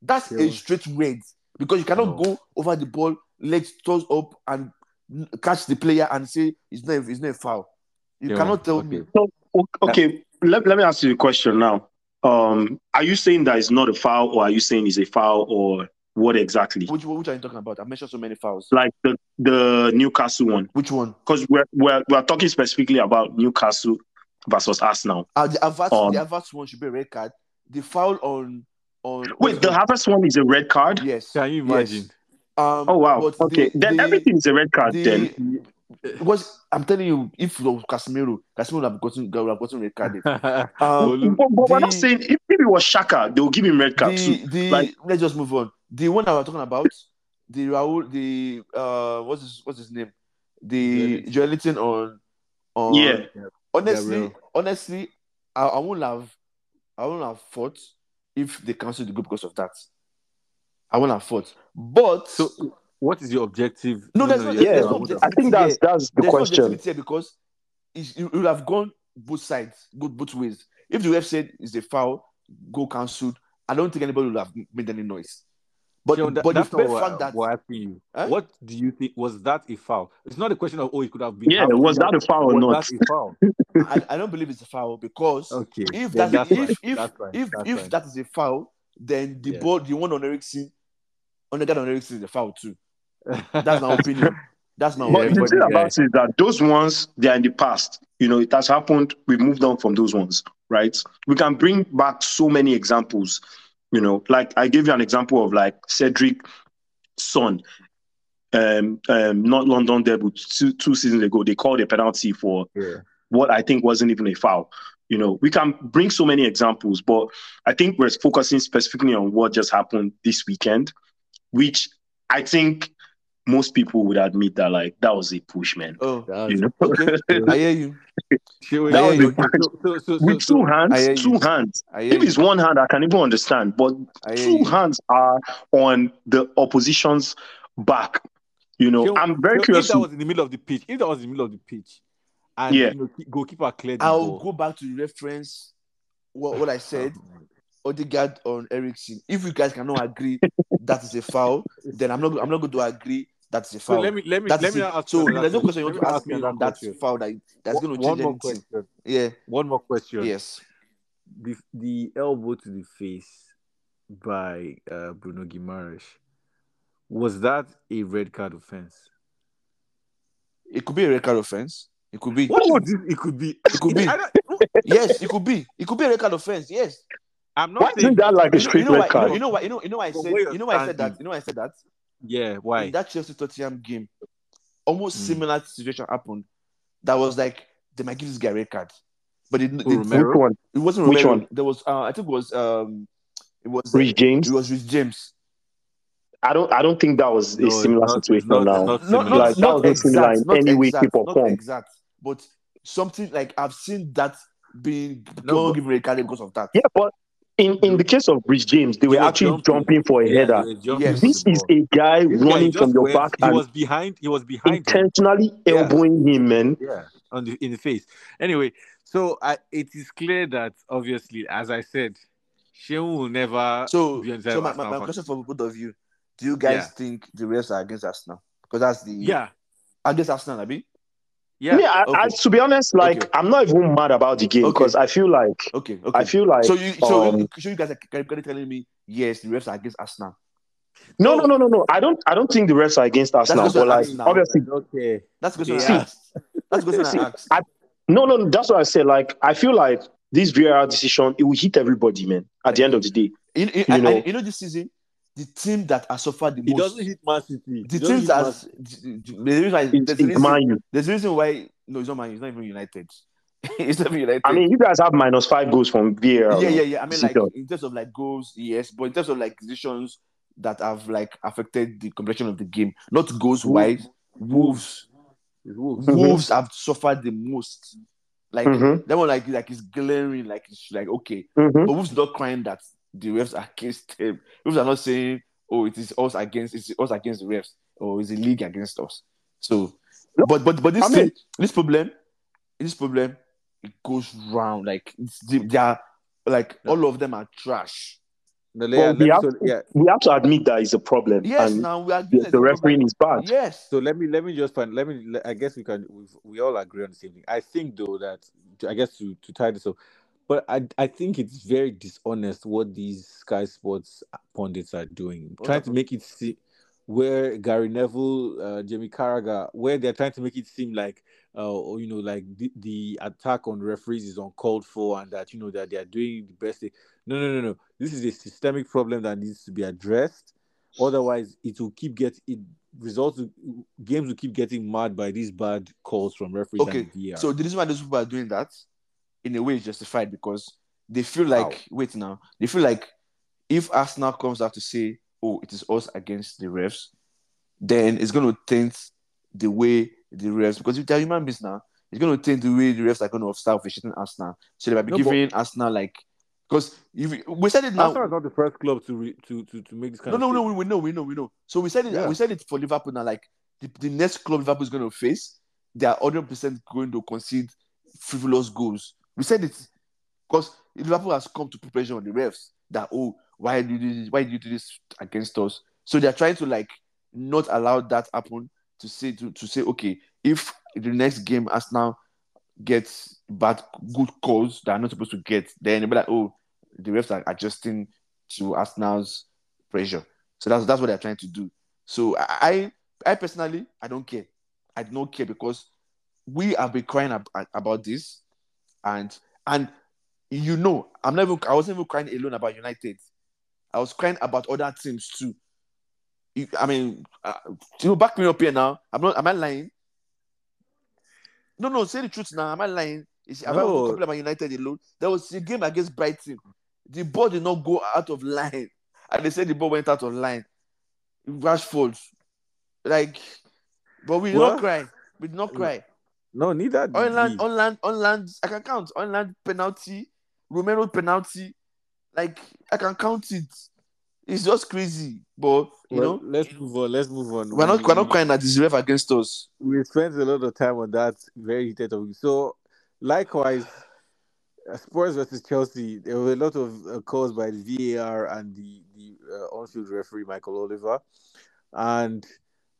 That's a straight red because you cannot
No.
go over the ball, legs toes up, and catch the player and say it's not it's not a foul. You
Yeah,
cannot tell
okay.
me.
So, o- okay, let, let me ask you a question now. Um, are you saying that it's not a foul, or are you saying it's a foul, or what exactly?
Which which are you talking about? I mentioned so many fouls.
Like the the Newcastle one,
Which one?
because we're, we're we're talking specifically about Newcastle versus Arsenal.
Uh, the Havertz,
Um,
the Havertz one should be a red card. The foul on on
Wait, the Havertz one is a red card.
yes.
Can you
yes.
imagine?
Um,
Oh wow. Okay,
the-
then
the-
everything is a red card.
the-
then
Because I'm telling you, if it was Casemiro, Casemiro would have gotten would have gotten red carded.
Olu-
Um,
but, but we're not saying if, if it was Xhaka, they'll give him red card
the
too.
the
Like-
let's just move on. The one I was talking about, the Raul, the uh, what's his what's his name? The Joelinton on on
Yeah.
Honestly,
Gabriel.
honestly, I, I won't have I won't have fought if they cancel the group because of that. I won't have fought. But
so, what is your objective?
No, there's no-
Yeah,
no
I think that's
here.
that's the
there's
question.
objectivity here because it's, it would have gone both sides, go both ways. If the ref said it's a foul, go cancelled, I don't think anybody would have made any noise. But,
Sheldon,
but the
that's not
mere
what,
fact that
what asking you.
Huh?
What do you think? Was that a foul? It's not a question of oh, it could have been.
Yeah, was
field.
that a foul or not?
that a foul?
I, I don't believe it's a foul because
Okay,
if
then
that
that's
if
fine.
if
That's fine.
if
That's
if
fine.
that is a foul, then the
Yeah.
ball the one on Eriksen on the guy on Eriksen is a foul too. That's my opinion. That's my
But
opinion.
the thing
yeah.
about it is that those ones they are in the past. You know, it has happened. We've moved on from those ones, right? We can bring back so many examples. You know, like I gave you an example of like Cedric Son, um, um, not London debut two, two seasons ago. They called a penalty for
Yeah.
what I think wasn't even a foul. You know, we can bring so many examples, but I think we're focusing specifically on what just happened this weekend, which I think most people would admit that like that was a push, man.
Oh,
You know,
okay. I hear you.
She-
That was
okay,
the-
okay, so- so- so-
with two hands,
I hear you.
two hands.
I
If it's one hand, I can even understand, but two
you.
hands are on the opposition's back. You know,
Sheldon,
I'm very
Sheldon,
curious.
If that was in the middle of the pitch, if that was in the middle of the pitch, and
Yeah.
you know, goalkeeper cleared
I'll
ball.
go back to reference what, what I said. Odegaard on Eriksen. If you guys cannot agree that is a foul, then I'm not I'm not going to agree that's a
So let me let me
That's
let me
it.
ask
so
you
there's no question you want to
me
ask me on that
question.
foul that that's going to
One
change
more
anything.
question.
Yeah.
One more question.
Yes.
The the elbow to the face by uh, Bruno Guimaraes was that a red card offense?
It could be a red card offense. It could be.
What would this? It could be.
It could be. Yes, it could be. It could be a red card offense. Yes.
I'm
Why
not saying
isn't that like a
You
straight
you know
red
why? You
card?
know, you know why? You know, you know why I said.
you're
know why I said that. You know why I said that.
Yeah, why?
In that Chelsea Tottenham game, almost
Mm.
similar situation happened. That was like they might give this guy a red card, but it,
Who,
it,
Which one?
it wasn't
Which
Romero.
one?
There was uh, I think it was um, it was
Reece James?
It was Reece James.
I don't I don't think that was
No,
a similar
not- it's
situation
not-
now.
not
not,
similar.
not,
Like, that
not
was similar
exact,
in
not
any way,
exact,
shape, or
not
form.
exact, but something like I've seen that being
No,
don't
but-
give red card because of that.
Yeah, but in, in the case of Reece James, they
He
were actually
jumping.
jumping for a
Yeah,
header.
they were jumping
Yes.
This is a guy
This
running
just
from your
went-
back
He
and
was behind. He was behind. him.
intentionally
Yeah.
elbowing him, man.
Yeah, on the in the face. Anyway, so I, it is clear that obviously, as I said, Shehu will never.
So,
be on
so my, my, my question for both of you: Do you guys
Yeah.
think the refs are against Arsenal? Because that's the
Yeah,
against Arsenal, Abi.
Yeah.
Me, I, I, to be honest, like
Okay.
I'm not even mad about the game
Okay.
because I feel like
Okay, okay.
I feel like
so you, so,
um,
you, so you guys are categorically telling me yes, the refs are against Arsenal.
no, no, no, no, no. I don't, I don't think the refs are against Arsenal.
because
But
you're
like,
Arsenal.
obviously,
okay.
That's the question
See,
That's the question
See,
I
no, no, no, that's what I said. Like, I feel like this VAR decision it will hit everybody, man. At the end of the day,
You, you,
you
I- I-
know-
you know this season, the team that has suffered the
He
most.
doesn't hit Man City.
the
He doesn't hit
that
Man-
the reason why
it's,
there's, a
it's
reason,
Man U.
there's reason why no, it's not Man. U, It's not even United. it's not even United.
I mean, you guys have minus five goals from VAR.
yeah, yeah, yeah. I mean, like in terms of like goals, yes, but in terms of like decisions that have like affected the completion of the game, not goals wise. Wolves,
Wolves.
Mhm.
Wolves have suffered the most. Like
Mhm.
that one, like like it's glaring, like it's like okay,
Mhm.
but Wolves not crying that the refs are against them. Wolves are not saying, oh, it is us against it's us against the refs, or it's the league against us. So,
No.
but but but this
I mean-
thing, this problem, this problem, it goes round. Like it's they are like all of them are trash.
No,
Well,
yeah,
we have-
so, yeah.
We have to admit that it's a problem.
Yes,
and
now we are
the, the refereeing is bad.
Yes,
So let me let me just find. Let me. let- I guess we can. we we all agree on the same thing. I think though that I guess to to tie this up, but I I think it's very dishonest what these Sky Sports pundits are doing, trying to make it seem where Gary Neville, uh, Jamie Carragher, where they're trying to make it seem like, uh, or, you know, like the, the attack on referees is uncalled for, and that you know that they are doing the best. They, no, no, no, no. This is a systemic problem that needs to be addressed. Otherwise, it will keep get it results. Games will keep getting mad by these bad calls from referees
Okay,
and.
So the reason why those people are doing that, in a way, is justified because they feel like
How?
wait now, they feel like if Arsenal comes out to say, "Oh, it is us against the refs," then it's going to taint the way the refs because if they're human beings now, it's going to taint the way the refs are going to start officiating Arsenal. So they might be
No, but-
giving Arsenal like because if we said it now.
Arsenal is not the first club to re, to, to to make this kind
No,
of
no, no,
statement.
we, we know, we know, we know. So we said it.
Yeah.
We said it for Liverpool now. Like the, the next club Liverpool is going to face, they are hundred percent going to concede frivolous goals. We said it because Liverpool has come to put pressure on the refs that oh, why do this? Why do you do this against us? So they are trying to like not allow that happen to say to, to say okay, if the next game Arsenal gets bad good calls that are not supposed to get, then they'll be like oh, the refs are adjusting to Arsenal's pressure. So that's that's what they're trying to do. So I I personally I don't care. I don't care because we have been crying ab- about this, and and you know I'm never I wasn't even crying alone about United. I was crying about other teams too. I mean, uh, you back me up here now. I'm not. Am I lying? No, no. Say the truth now. Am I lying? Is I
No.
complain about United alone? There was a game against Brighton. The ball did not go out of line, and they said the ball went out of line. Rashford, like, but we did
What?
not cry. We did not cry.
No, neither. did
Online,
we.
online, online. I can count online penalty, Romero penalty. Like I can count it. It's just crazy, but you
Well,
know,
let's move on. Let's move on.
we're not
We-
we're not crying that this ref against us.
we spent a lot of time on that very heated topic. So, likewise, uh, Spurs versus Chelsea, there were a lot of uh, calls by the VAR and the the uh, on-field referee Michael Oliver, and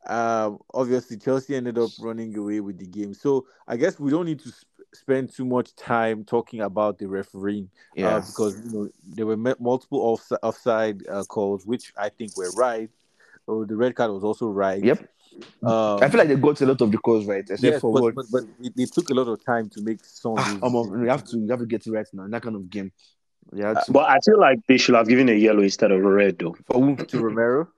um, obviously Chelsea ended up running away with the game. So, I guess we don't need to sp- spend too much time talking about the refereeing uh, because you know there were me- multiple off- offside uh, calls, which I think were right. Oh, the red card was also right.
Yep.
Um,
I feel like they got a lot of the calls right, except
yes,
for
but, but, but it, it took a lot of time to make some. of
Ah,
these
um,
decisions.
you have to you have to get it right now in that kind of game. Yeah, to,
But I feel like they should have given a yellow instead of a red, though.
for who?
to Romero.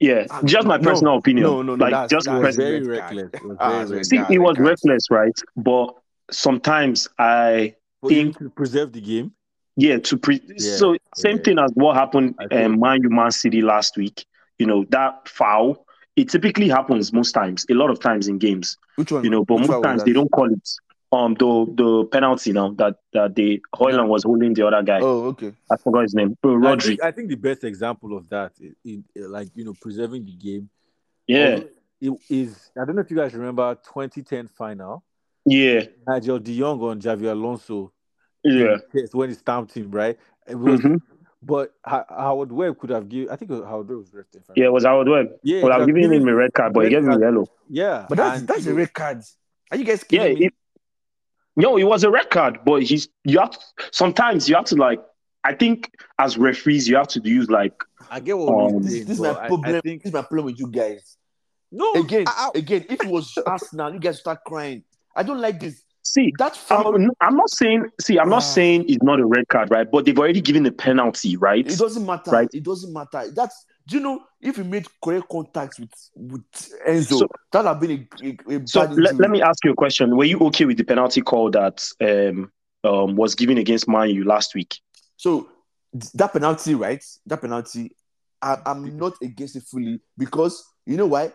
Yeah,
Ah,
just my
no,
personal opinion.
no, no, no,
like
that's-
just
that's
It was very reckless. It was
Ah,
very
it's red
reckless.
See,
card,
it was
card.
reckless, right? But sometimes I
But
think-
to preserve the game.
yeah to pre.
Yeah,
so same
yeah.
thing as what happened
I feel-
um, Man U Man City last week. you know, that foul, it typically happens most times, a lot of times in games,
Which one?
you know, but
Which
most times they don't call it um the the penalty now that that the Hojlund was holding the other guy.
Oh, okay.
I forgot his name. Uh,
I think, I think the best example of that, in, in, like you know, preserving the game.
Yeah,
although it is. I don't know if you guys remember 2010 final.
yeah,
Nigel De Jong on Javier Alonso.
yeah.
Yes, when he stamped him, right? It was,
Mhm.
But Ho- Howard Webb could have given. I think Howard Webb was red. in
Yeah, it was Howard Webb.
Yeah,
Well, I'm
could
giving
have
him a red card, but he
red
gave me
card.
yellow.
Yeah,
But that's
and,
that's
you
a red card. Are you guys
Yeah,
kidding me?
it, no, it was a record, card, but he's you have to, sometimes you have to like. I think as referees, you have to use like
I get what
Um,
you're
This,
saying.
this is my problem.
I, think
This is my problem with you guys.
no
Again,
I- I-
again, if it was Arsenal, you guys start crying. I don't like this.
see.
That foul,
I'm, I'm not saying. See, I'm
Ah.
not saying it's not a red card, right? But they've already given a penalty, right?
it doesn't matter.
Right.
It doesn't matter. That's do you know if you made correct contact with with Enzo,
So-
that have been a, a, a
So let, let me ask you a question. Were you okay with the penalty call that um, um, was given against Man U last week?
So that penalty, right? That penalty, I, I'm not against it fully because you know why?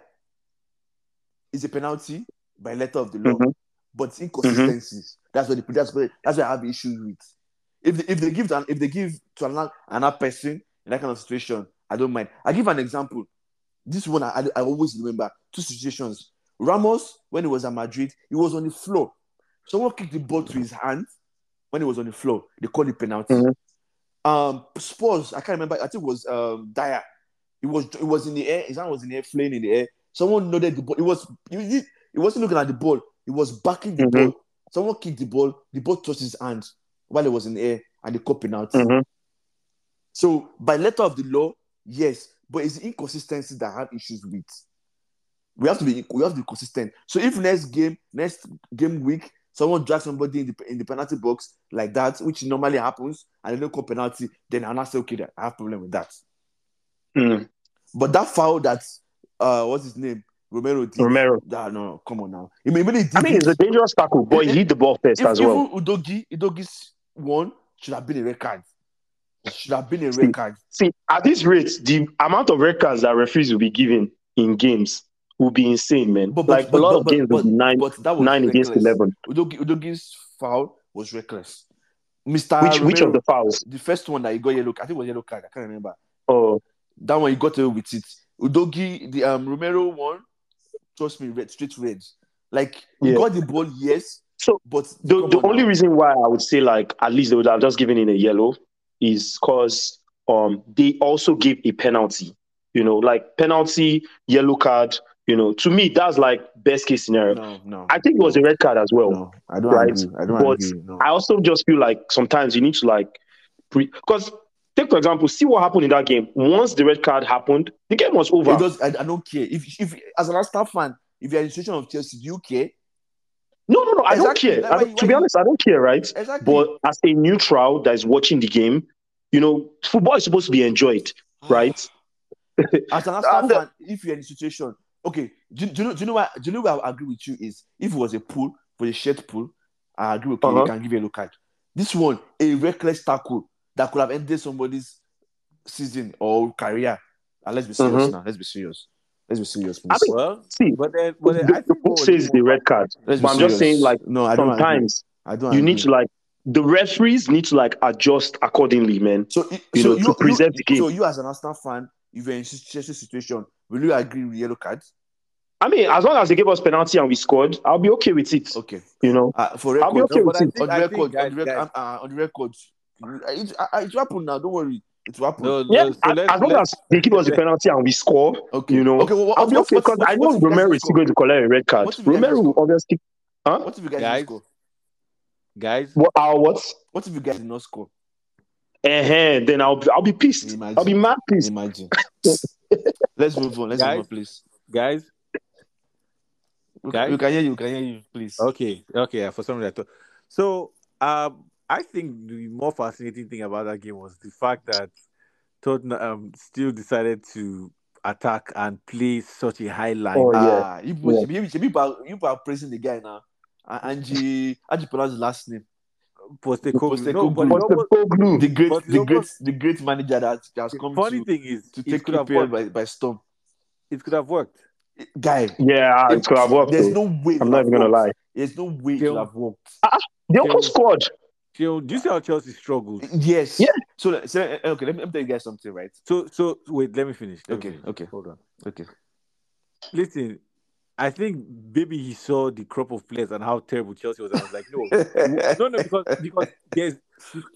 It's a penalty by letter of the law,
Mhm.
but inconsistencies. That's what the, that's what that's what I have issues with. If they, if they give to an, if they give to another, another person in that kind of situation, I don't mind. I give an example. This one I, I, always remember two situations. Ramos when he was at Madrid, he was on the floor. Someone kicked the ball to his hand when he was on the floor. They called it penalty.
Mhm.
Um, Spurs, I can't remember. I think it was um Dier. It was it was in the air. His hand was in the air, flying in the air. Someone nodded the ball. It was he wasn't looking at the ball. He was backing the
Mhm.
ball. Someone kicked the ball. The ball touched his hand while it was in the air, and they called penalty.
Mhm.
So by letter of the law, yes, but it's inconsistency that I have issues with. We have to be we have to be consistent. So if next game, next game week, someone drags somebody in the in the penalty box like that, which normally happens, and they don't call penalty, then I'll not say okay, that I have problem with that.
Mm.
But that foul that uh what's his name? Romero did.
Romero.
Ah, no, no, come on now. He maybe he
I mean, it's a dangerous tackle, but he hit the ball first
if
as well.
Udogie, Udogie's one should have been a red card. Should have been a red card.
See, at this rate, the amount of red cards that referees will be given in games will be insane, man.
But,
like
but,
a lot
but,
of
but,
games will
but,
be nine,
but that was
nine against eleven.
Udogie, Udogie's foul was reckless. Mr.
Which which of the fouls?
the first one that he got yellow, I think it was yellow card. I can't remember.
Oh,
That one he got away with it. Udogie, the um Romero one, trust me, red, straight red. Like he
Yeah.
got the ball, yes,
so
but
the, the
on
only
now.
reason why I would say like at least they would have just given in a yellow is because um they also give a penalty. You know, like penalty, yellow card. You know, to me that's like best case scenario.
no, no.
I think it was a red card as well.
no, I don't
right?
agree. I don't
But
agree. No.
I also just feel like sometimes you need to like because take for example, see what happened in that game. Once the red card happened, the game was over.
I, I don't care. If if as an Arsenal fan, if you're in the situation of Chelsea, do you care?
no, no, no, I
Exactly.
don't care.
Like,
I don't-
you-
to
why
be honest, I don't care, right?
Exactly.
But as a neutral that is watching the game, you know, football is supposed to be enjoyed, right?
As an Arsenal fan, if you're in a situation, okay, do, do you know? Do you know? What, do you know where I agree with you is if it was a pool for a shirt pool, I agree. Okay,
Uh-huh.
you can give a look at this one, a reckless tackle that could have ended somebody's season or career. And let's be serious
Mhm.
now. Let's be serious. Let's be serious, please.
I mean,
well,
See,
but then, but then
the,
I
the book says the red card, but I'm just saying, like,
no, I don't agree.
sometimes
I don't.
you
agree.
need to like the referees need to like adjust accordingly, man.
So,
you
so
know, to preserve the game.
So you, as an Arsenal fan, if you're in such a situation, will you agree with yellow cards?
I mean, as long as they gave us penalty and we scored, I'll be okay with it.
Okay.
You know,
Uh, for
I'll be
record,
okay
No,
with it.
think,
on the record,
think,
on, the rec-
guys,
uh, uh, on the record, it, uh, it will happen now. Don't worry, it will happen.
no,
Yeah,
so
as,
let's,
as long
let's,
as they give us the penalty and we score,
Okay,
you know,
okay. Well, what,
I'll be okay because I know
if you guys
Romero is still going to collect a red card.
What if you guys
Romero
don't
will
score?
obviously, huh?
What if you guys
Guys?
didn't score?
Guys,
What? Our what?
What if you guys did not score?
Uh-huh, then I'll be, I'll be pissed.
Imagine.
I'll be mad pissed.
Imagine. Let's move on. Let's
Guys?
move on, please.
guys.
We,
Guys?
we can hear you. We can hear you, please.
Okay, okay. yeah, For some reason, I thought. So, um, I think the more fascinating thing about that game was the fact that Tottenham um, still decided to attack and play such a high line.
Oh, yeah.
Ah, you,
Yeah.
you, you, you, are, you are praising the guy now. Uh, Angie, how do you pronounce his last name?
Postecoglou. No,
Postecoglou.
it
Postecoglou.
the great,
But it
the great, the great manager that has come
funny
to,
thing is,
to
it
take
could have
EPL by, by storm.
It could have worked.
Guy,
Yeah, it could have worked.
There's
though.
no way.
I'm not even gonna
worked.
lie.
There's no way it
Still-
would have worked.
Ah, ah, the whole squad.
Theo, do you see how Chelsea struggled?
Yes.
Yeah.
So, so uh, okay, let me, let me tell you guys something, right?
So, so wait, let me finish. Let me
Okay,
finish.
okay.
hold on.
Okay.
Listen, I think maybe he saw the crop of players and how terrible Chelsea was. I was like, no, no, no, because because there's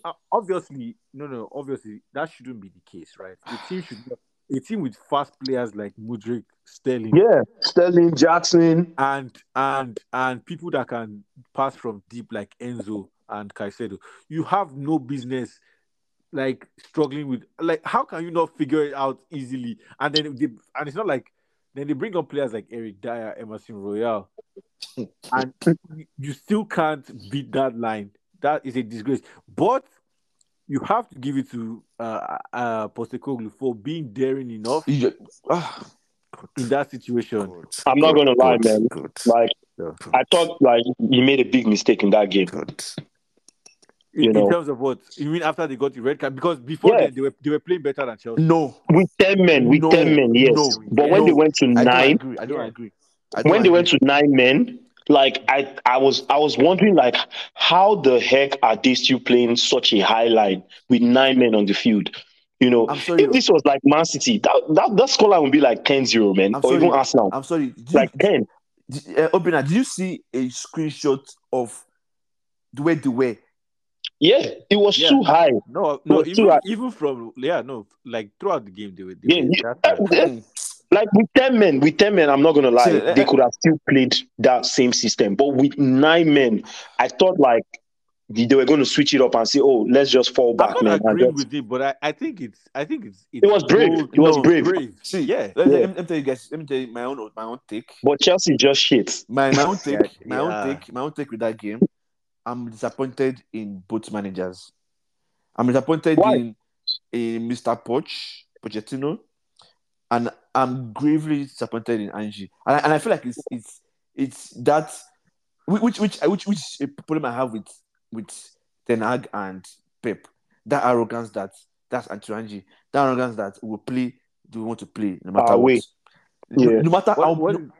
uh, obviously no, no, obviously that shouldn't be the case, right? A team should a team with fast players like Mudryk, Sterling,
Yeah, Sterling, Jackson.
and and and people that can pass from deep like Enzo and Caicedo. You have no business like struggling with like how can you not figure it out easily? And then they, and it's not like then they bring up players like Eric Dier, Emerson Royal, and you still can't beat that line. That is a disgrace. But you have to give it to uh, uh, Postecoglou for being daring enough
just, ah,
in that situation.
God,
I'm not
God,
gonna lie,
God,
man.
God,
Like
Yeah.
I thought, like he made a big mistake in that game.
God.
In,
You
in
know.
terms of what you mean after they got the red card, because before
Yeah.
then they were they were playing better than Chelsea.
No,
With ten men, with
No,
ten men, yes.
no,
but when
no.
they went to
I don't
nine,
agree. I don't agree. I don't
when they went to nine men, like I, I was, I was wondering, like, how the heck are they still playing such a high line with nine men on the field? You know,
I'm sorry.
if this was like Man City, that that, that scoreline would be like 10-0, man,
I'm
or even
sorry.
Arsenal,
I'm sorry. Did
like
you,
ten.
did, uh, Obina, did you see a screenshot of the way they were?
Yeah, it was
Yeah.
too high.
No, no,
But
even,
throughout-
even from yeah, no, like throughout the game they were. They
Yeah,
were
yeah,
that bad.
yeah. Like hmm. with ten men, with ten men, I'm not gonna lie, they could have still played that same system. But with nine men, I thought like they they were going to switch it up and say, "Oh, let's just fall back."
I'm
back,
not
man." and
agreeing
just-
with it, but I, I think it's I think it's, it's
It was brave.
bold-
It was
no,
brave.
See, hmm,
Yeah.
Let,
Yeah.
let, me- let me tell you guys. Let me tell you my own my own take.
But Chelsea just shit.
My my own take.
Yeah,
my own take. My own take with that game. I'm disappointed in both managers. I'm disappointed
Why?
in in Mr. Poch Pochettino, and I'm gravely disappointed in Angie. And I, and I feel like it's it's it's that which which which which a problem I have with with Ten Hag and Pep. That arrogance that that's anti Angie. That arrogance that will play do we want to play no matter
Ah,
what. No,
Yeah.
no matter how
What, what,
no,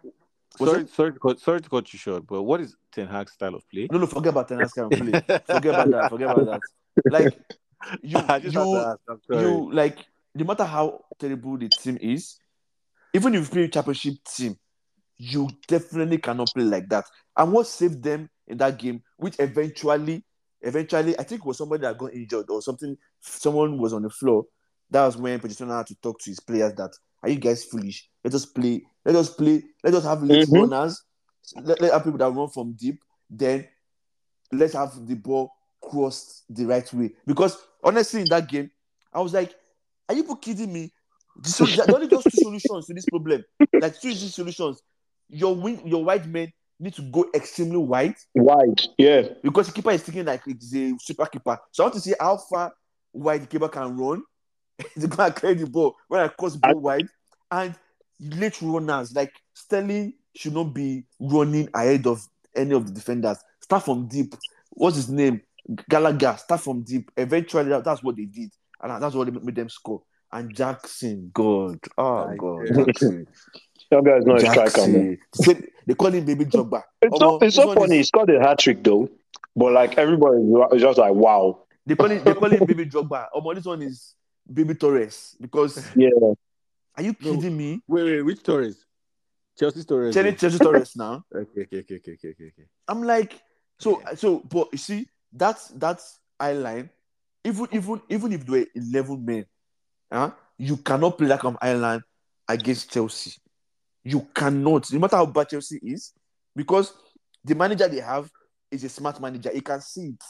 sorry, sorry, to cut, sorry to cut you short, but what is Ten Hag's style of play?
no, no, forget about Ten Hag's kind of play. Forget about that. Forget about that. Like you,
I just had to
you,
ask,
you like no matter how terrible the team is, even if you play a championship team, you definitely cannot play like that. And what saved them in that game, which eventually, eventually, I think was somebody that got injured or something. Someone was on the floor. That was when Pochettino had to talk to his players that are you guys foolish? Let us play. Let us play. Let us have late
Mhm.
runners. Let, let have people that run from deep. Then let's have the ball crossed the right way. Because honestly, in that game, I was like, are you kidding me? The sol- there are only just two solutions to this problem. Like two easy solutions. Your wing, your wide men need to go extremely wide
Wide, yeah.
because the keeper is thinking like it's a super keeper. So I want to see how far wide the keeper can run. He's gonna clear the ball when I cross ball wide. And late runners like Sterling should not be running ahead of any of the defenders. Start from deep. What's his name? Gallagher. Start from deep. Eventually, that- that's what they did, and that's what made them score. And Jackson, God, oh
My
God,
God.
Jackson,
That guy's not a striker, man.
Jackson. They, call him Baby Drogba.
It's so,
Omo,
it's
this
so funny.
is-
He scored a hat trick though, but like everybody is just like, "Wow,
They call him, they call him Baby Drogba. Oh, this one is Baby Torres because
yeah."
are you kidding me?
Wait, wait, which Torres? Chelsea Torres.
Chelsea, Chelsea Torres now.
Okay, okay, okay, okay, okay, okay.
I'm like, so so, but you see, that's that's eye line. Even even even if they were eleven men, huh, you cannot play that kind of eye line against Chelsea. You cannot, no matter how bad Chelsea is, because the manager they have is a smart manager. He can see it.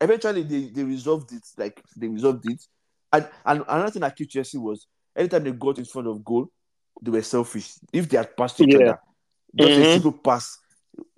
Eventually, they, they resolved it. Like they resolved it. And, and another thing I killed Chelsea was anytime they got in front of goal, they were selfish. If they had passed each
Yeah.
other, just a
Mhm.
simple pass,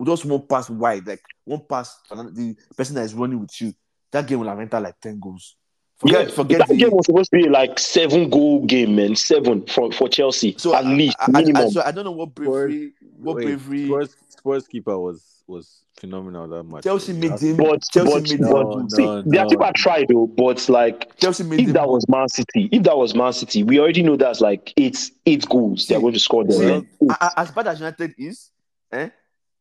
just one pass wide, like one pass, the person that is running with you, that game will have entered like ten goals. Forget,
yeah,
forget
that
the.
game was supposed to be like seven goal game, man. Seven for for Chelsea
so
at
I-
least
I, I,
minimum.
I, so I don't know what bravery, what
Wait,
bravery.
Spurs, Spurs keeper was was phenomenal that much.
Chelsea made him.
But,
Chelsea
but,
made
but
him.
see,
no,
their
no.
keeper tried though. But like,
Chelsea made
if
him.
that was Man City, if that was Man City, we already know that's like eight eight goals they're going to score there.
See,
right?
a- a- as bad as United is, eh?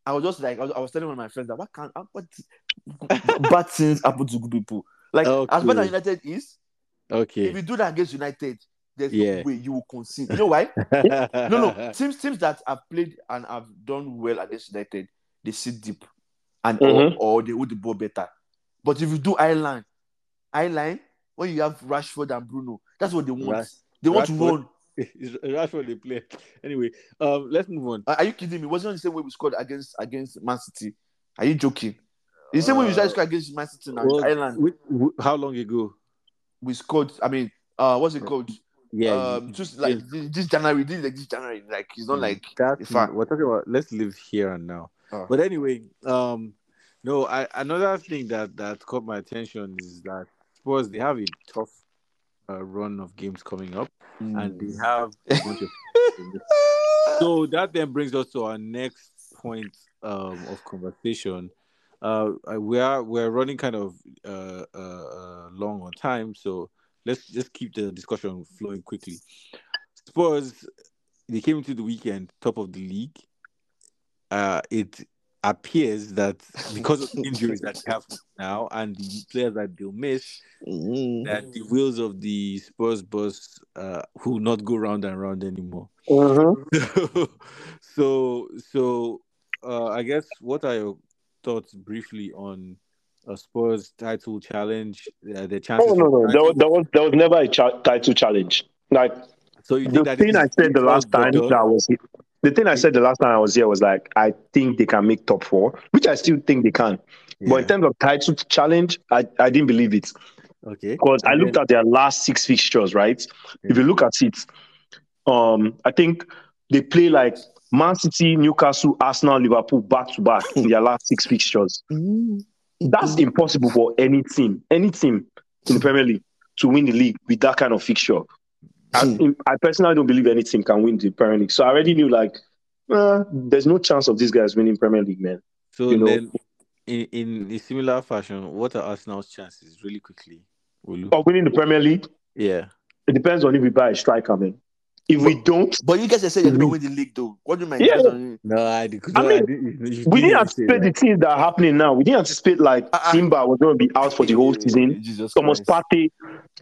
I was just like, I was, I was telling one of my friends that what can what bad things happen to good people. Like as bad as United is, okay. if
Okay.
you do that against United, there's
Yeah.
no way you will concede. You know why? No, no. Teams teams that have played and have done well against United, they sit deep and
Mhm.
or, or they hold the ball better. But if you do eye line, eye line, when you have Rashford and Bruno, that's what they want.
Rash-
they want to
Rashford-
run.
It's- That's they play. Anyway, um, let's move on.
Are are you kidding me? Wasn't it the same way we scored against against Man City? Are you joking? The same way we
Uh,
tried to score against Man City now,
Well,
Ireland.
wi- wi- how long ago?
We scored. I mean, uh, what's it called?
Yeah,
um, just like
yeah.
this, January, this like this January. Like it's not like
That's
if I-
we're talking about. Let's live here and now.
Oh.
But anyway, um, no, I another thing that that caught my attention is that Spurs they have a tough uh, run of games coming up, and they have a bunch of. so that then brings us to our next point um, of conversation. Uh, we are we're running kind of uh, uh, uh, long on time, so let's just keep the discussion flowing quickly. Spurs, they came into the weekend top of the league. Uh, it appears that because of injuries that they have now and the players that they'll miss,
Mm.
that the wheels of the Spurs bus uh, will not go round and round anymore.
Mhm.
so so uh, I guess what are your thoughts briefly on a Spurs title challenge? Uh, the chances.
Oh no, no, there was, there was was never a cha- title challenge. Like
so you
the
that
thing I said the last time that I was the thing I said the last time I was here was like I think they can make top four, which I still think they can. But in terms of title challenge, I, I didn't believe it
okay.
because I looked
then-
at their last six fixtures. Right, if you look at it, um, I think they play like Man City, Newcastle, Arsenal, Liverpool back to back in their last six fixtures. That's impossible for any team, any team in the Premier League to win the league with that kind of fixture. I, I personally don't believe any team can win the Premier League. So I already knew like, uh, there's no chance of these guys winning Premier League, man.
So
you know-
then, in, in a similar fashion, what are Arsenal's chances, really quickly? Olu?
Of winning the Premier League,
Yeah.
it depends on if we buy a striker, man. If we don't,
But you guys have said you're going to win the league, though. What do you mean?
Yeah.
No, I, did-
I
no,
mean,
didn't-
we
didn't
didn't
say
anticipate the things that are happening now. We didn't anticipate like
Uh.
Simba was going to be out for the whole season.
Jesus
Thomas
Christ.
Partey.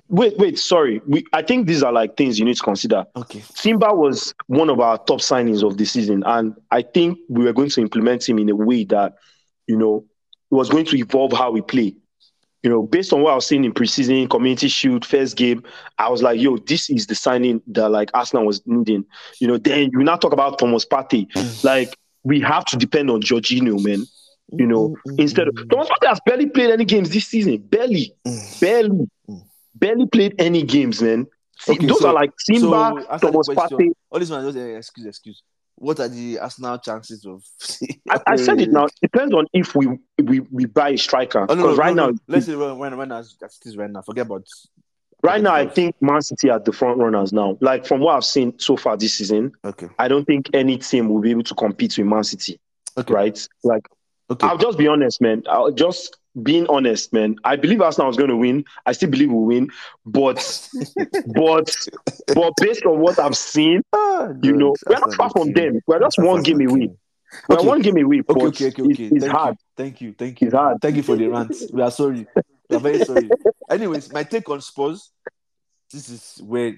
Wait, wait, sorry. We, I think these are like things you need to consider.
Okay.
Simba was one of our top signings of the season, and I think we were going to implement him in a way that, you know, was going to evolve how we play. You know, based on what I was seeing in preseason, community shield, first game, I was like, yo, this is the signing that like Arsenal was needing. You know, then you now talk about Thomas Partey. Mm. like, we have to depend on Jorginho, man. You know, mm, mm, instead of Thomas Partey has barely played any games this season. Barely, barely, barely played any games, man.
Okay,
those
so-
are like Simba,
so,
Thomas. Partey.
All this man just uh, excuse, excuse. What are the Arsenal chances of?
I, I said it now. It depends on if we we, we buy a striker.
Oh,
Because
no, no,
right
no,
now,
no. let's say when when when as as it is right now. Forget about.
right now, I think Man City are the front runners now. Like from what I've seen so far this season,
Okay.
I don't think any team will be able to compete with Man City.
Okay.
Right? Like
Okay.
I'll just be honest, man. I'll just being honest, man. I believe Arsenal is going to win. I still believe we'll win, but but but based on what I've seen,
Ah,
you know, we're not far from them. We're just one game away. We're
Okay.
one game away,
Okay, okay, okay, okay.
it- it's
Thank
hard.
you. Thank you. Thank you.
It's hard.
Thank you for the rant. We are sorry. We are very sorry. Anyways, my take on Spurs. This is where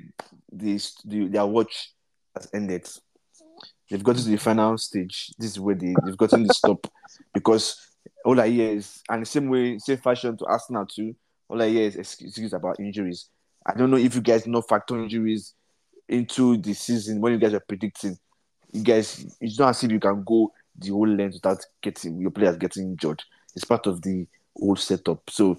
the, the their watch has ended. They've gotten to the final stage. This is where they, they've gotten the stop because all I hear is, and the same way, same fashion to Arsenal too. All I hear is excuses about injuries. I don't know if you guys know factor injuries into the season when you guys are predicting. You guys, it's not as if you can go the whole length without getting your players getting injured. It's part of the whole setup. So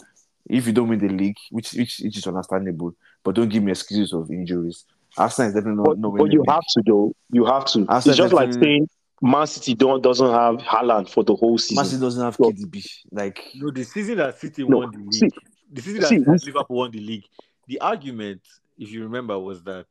if you don't win the league, which which, which is understandable, but don't give me excuses of injuries. Arsenal is definitely not,
But,
not
but you
league.
have to though. You have to.
Arsenal
it's just like saying Man City don't doesn't have Haaland for the whole season.
Man City doesn't have
So-
KDB. Like
No, the season that City
No,
won the league,
see-
the season that
see,
Liverpool won the league, the argument, if you remember, was that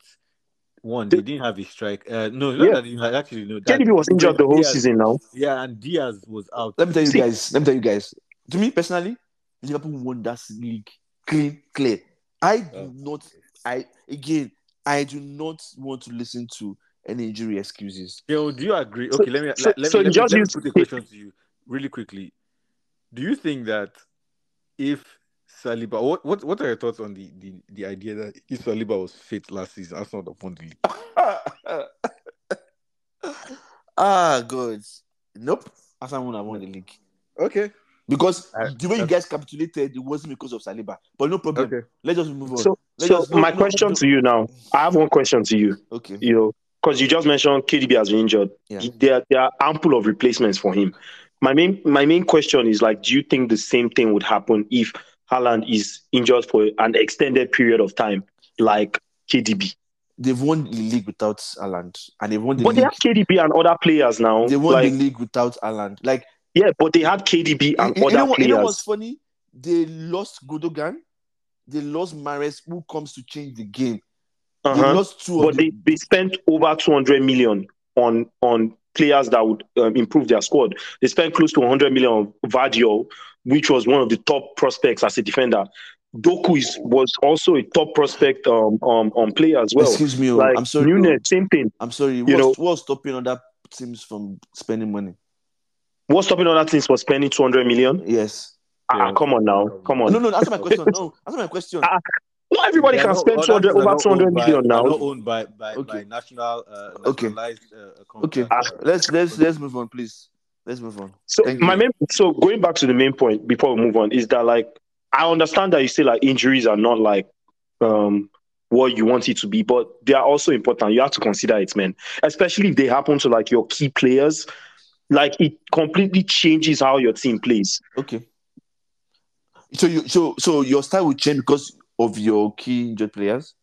one, they didn't have a strike. Uh, no, not
Yeah.
that they had actually no. That
KDB was injured the whole
Diaz-
season now.
Yeah, and Diaz was out.
Let me tell you
See-
guys. Let me tell you guys. To me personally, Liverpool won that league clean, clear. I do
Oh.
not. I again. I do not want to listen to any injury excuses.
Yo, do you agree?
So-
Okay, let me
so-
let, let
so
me, let, me,
just
let me
use-
put a question to you really quickly. Do you think that if Saliba, what what, what are your thoughts on the, the, the idea that if Saliba was fit last season, Arsenal would have won the league?
ah, good. Nope. Arsenal won't have won the league
Okay,
because
Uh,
the way you guys capitulated, it wasn't because of Saliba. But no problem.
okay.
Let's just move on.
So,
Let's
so
just- no,
my
no,
question
no.
to you now, I have one question to you.
okay.
You know, because you just mentioned KDB has been injured.
Yeah.
There, there are ample of replacements for him. My main, my main question is like, do you think the same thing would happen if Haaland is injured for an extended period of time, like KDB?
They've won the league without Haaland, and they've won the
But they
league.
have KDB and other players now.
They won
like,
the league without Haaland. Like
yeah, but they had KDB and
you, you
other
know what, you know what's funny? They lost Gundogan. They lost Mahrez, who comes to change the game. They
Uh-huh.
lost two
But they, they spent over 200 million on on players that would um, improve their squad. They spent close to 100 million on Gvardiol, which was one of the top prospects as a defender. Doku is, was also a top prospect um, um, on player as well.
Excuse me, oh,
like
I'm sorry.
Nunes,
oh,
same thing.
I'm sorry.
You
What's,
know-
what's stopping other teams from spending money?
What's stopping other teams from spending 200 million?
Yes.
Ah,
Yeah.
come on now, come on.
No, no. Answer my question. No, answer my question.
Ah, Not everybody
They
can
not-
spend 200, over 200 million
by-
now.
not owned by by,
Okay.
by national uh,
Okay.
uh,
Okay.
uh,
Let's let's let's move on, please. Let's move on.
So
Thank
my
you.
main, so going back to the main point before we move on is that like I understand that you say like injuries are not like um what you want it to be, but they are also important. You have to consider it, man. Especially if they happen to like your key players, like it completely changes how your team plays.
Okay. So you so so your style will change because of your key injured players.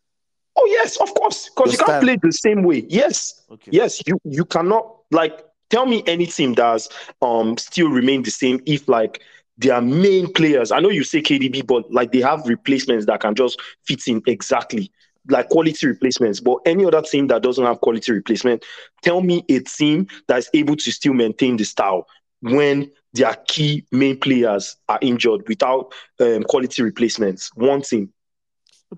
Oh yes, of course, because you can't
style.
play the same way. Yes,
Okay.
yes, you you cannot like tell me any team that's um still remain the same if like their main players. I know you say KDB, but like they have replacements that can just fit in exactly like quality replacements. But any other team that doesn't have quality replacement, tell me a team that is able to still maintain the style when their key main players are injured without um, quality replacements. One team.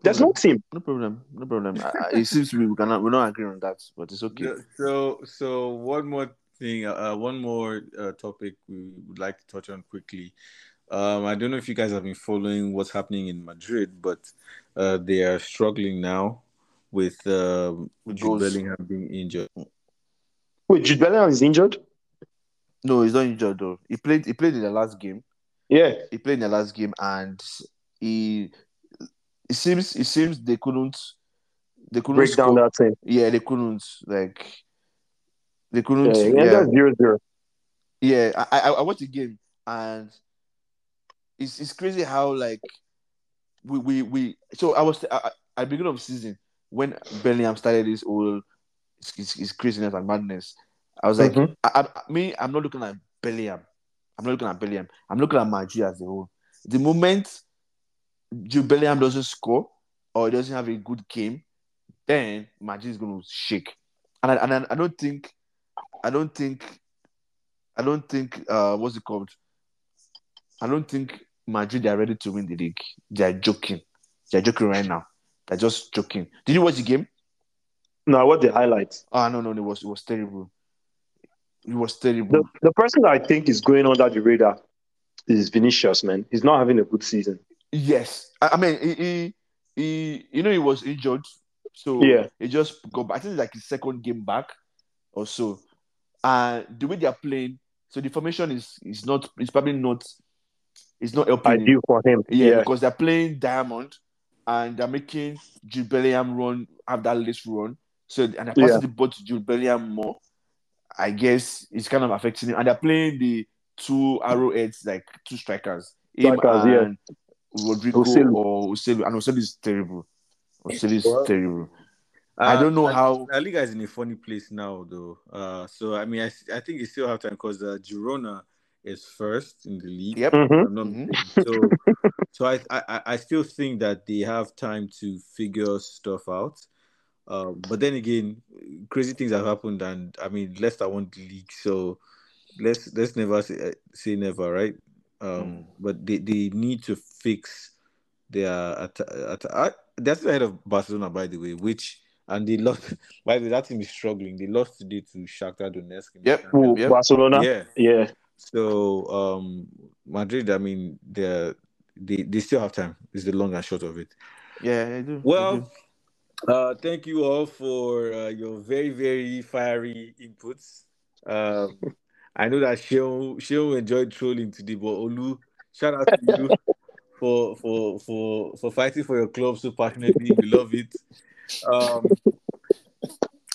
There's no team.
No problem. No problem. I, I- it seems to me we cannot we're not agreeing on that, but it's okay.
Yeah, So, so one more thing, uh, one more uh, topic we would like to touch on quickly. Um, I don't know if you guys have been following what's happening in Madrid, but uh, they are struggling now with um,
With
Jude
goals.
Bellingham being injured.
Wait, Jude Bellingham is injured?
No, he's not injured though. He played he played in the last game.
Yeah.
He played in the last game and he it seems it seems they couldn't they couldn't
Break down that thing.
Yeah, they couldn't like they couldn't
Yeah,
yeah,
yeah,
yeah.
zero zero.
I, I I watched the game and it's it's crazy how like we we, we so I was I, I- at the beginning of season when Bellingham started this whole his craziness and madness. I was like,
Mhm.
I, I, me, I'm not looking at Bellingham. I'm not looking at Bellingham. I'm looking at Madrid as a whole. The moment Jude Bellingham doesn't score or he doesn't have a good game, then Madrid is going to shake. And I, and I, I don't think, I don't think, I don't think, uh, what's it called? I don't think Madrid are ready to win the league. They are joking. They are joking right now. They're just joking. Did you watch the game?
No, what the highlights?
Oh no, no, it was it was terrible. It was
The,
terrible.
the person that I think is going under the radar is Vinicius, man. He's not having a good season.
Yes, I, I mean, he, he, he, you know, he was injured, so
Yeah.
he just got. back. I think it's like his second game back or so. And the way they are playing, so the formation is is not. It's probably not. It's not helping. him.
Ideal for him.
Yeah,
Yeah.
because they're playing Diamond and they're making Jude Bellingham run, have that list run. So and they're passing
Yeah.
the ball to Jude Bellingham more. I guess it's kind of affecting him. And they're playing the two arrowheads, like two strikers. Him
Strikers, yeah.
and Rodrygo
Joselu.
or Joselu. And Joselu is terrible. Joselu is
Well,
terrible. I
Uh,
don't know
La-
how-
La Liga is in a funny place now, though. Uh, so I mean, I, I think they still have time because uh, Girona is first in the league.
Yep.
Mhm.
I'm not
Mhm.
So, so I, I I still think that they have time to figure stuff out. Um, but then again, crazy things have happened, and I mean, Leicester won the league, so let's let's never say, say never, right? Um,
Mm.
but they, they need to fix their at, at, at, that's ahead of Barcelona, by the way, which and they lost. By the way, that team is struggling. They lost today to Shakhtar Donetsk.
Yep.
Champions
Yep.
Barcelona.
yeah.
Yeah.
So um Madrid, I mean, they they they still have time. Is the long and short of it.
Yeah, I do. I
Well,
do.
uh, thank you all for uh, your very very fiery inputs. Um, I know that Sheon Sheon enjoyed trolling today, but Olu, shout out to you for for for for fighting for your club so passionately. We love it. Um,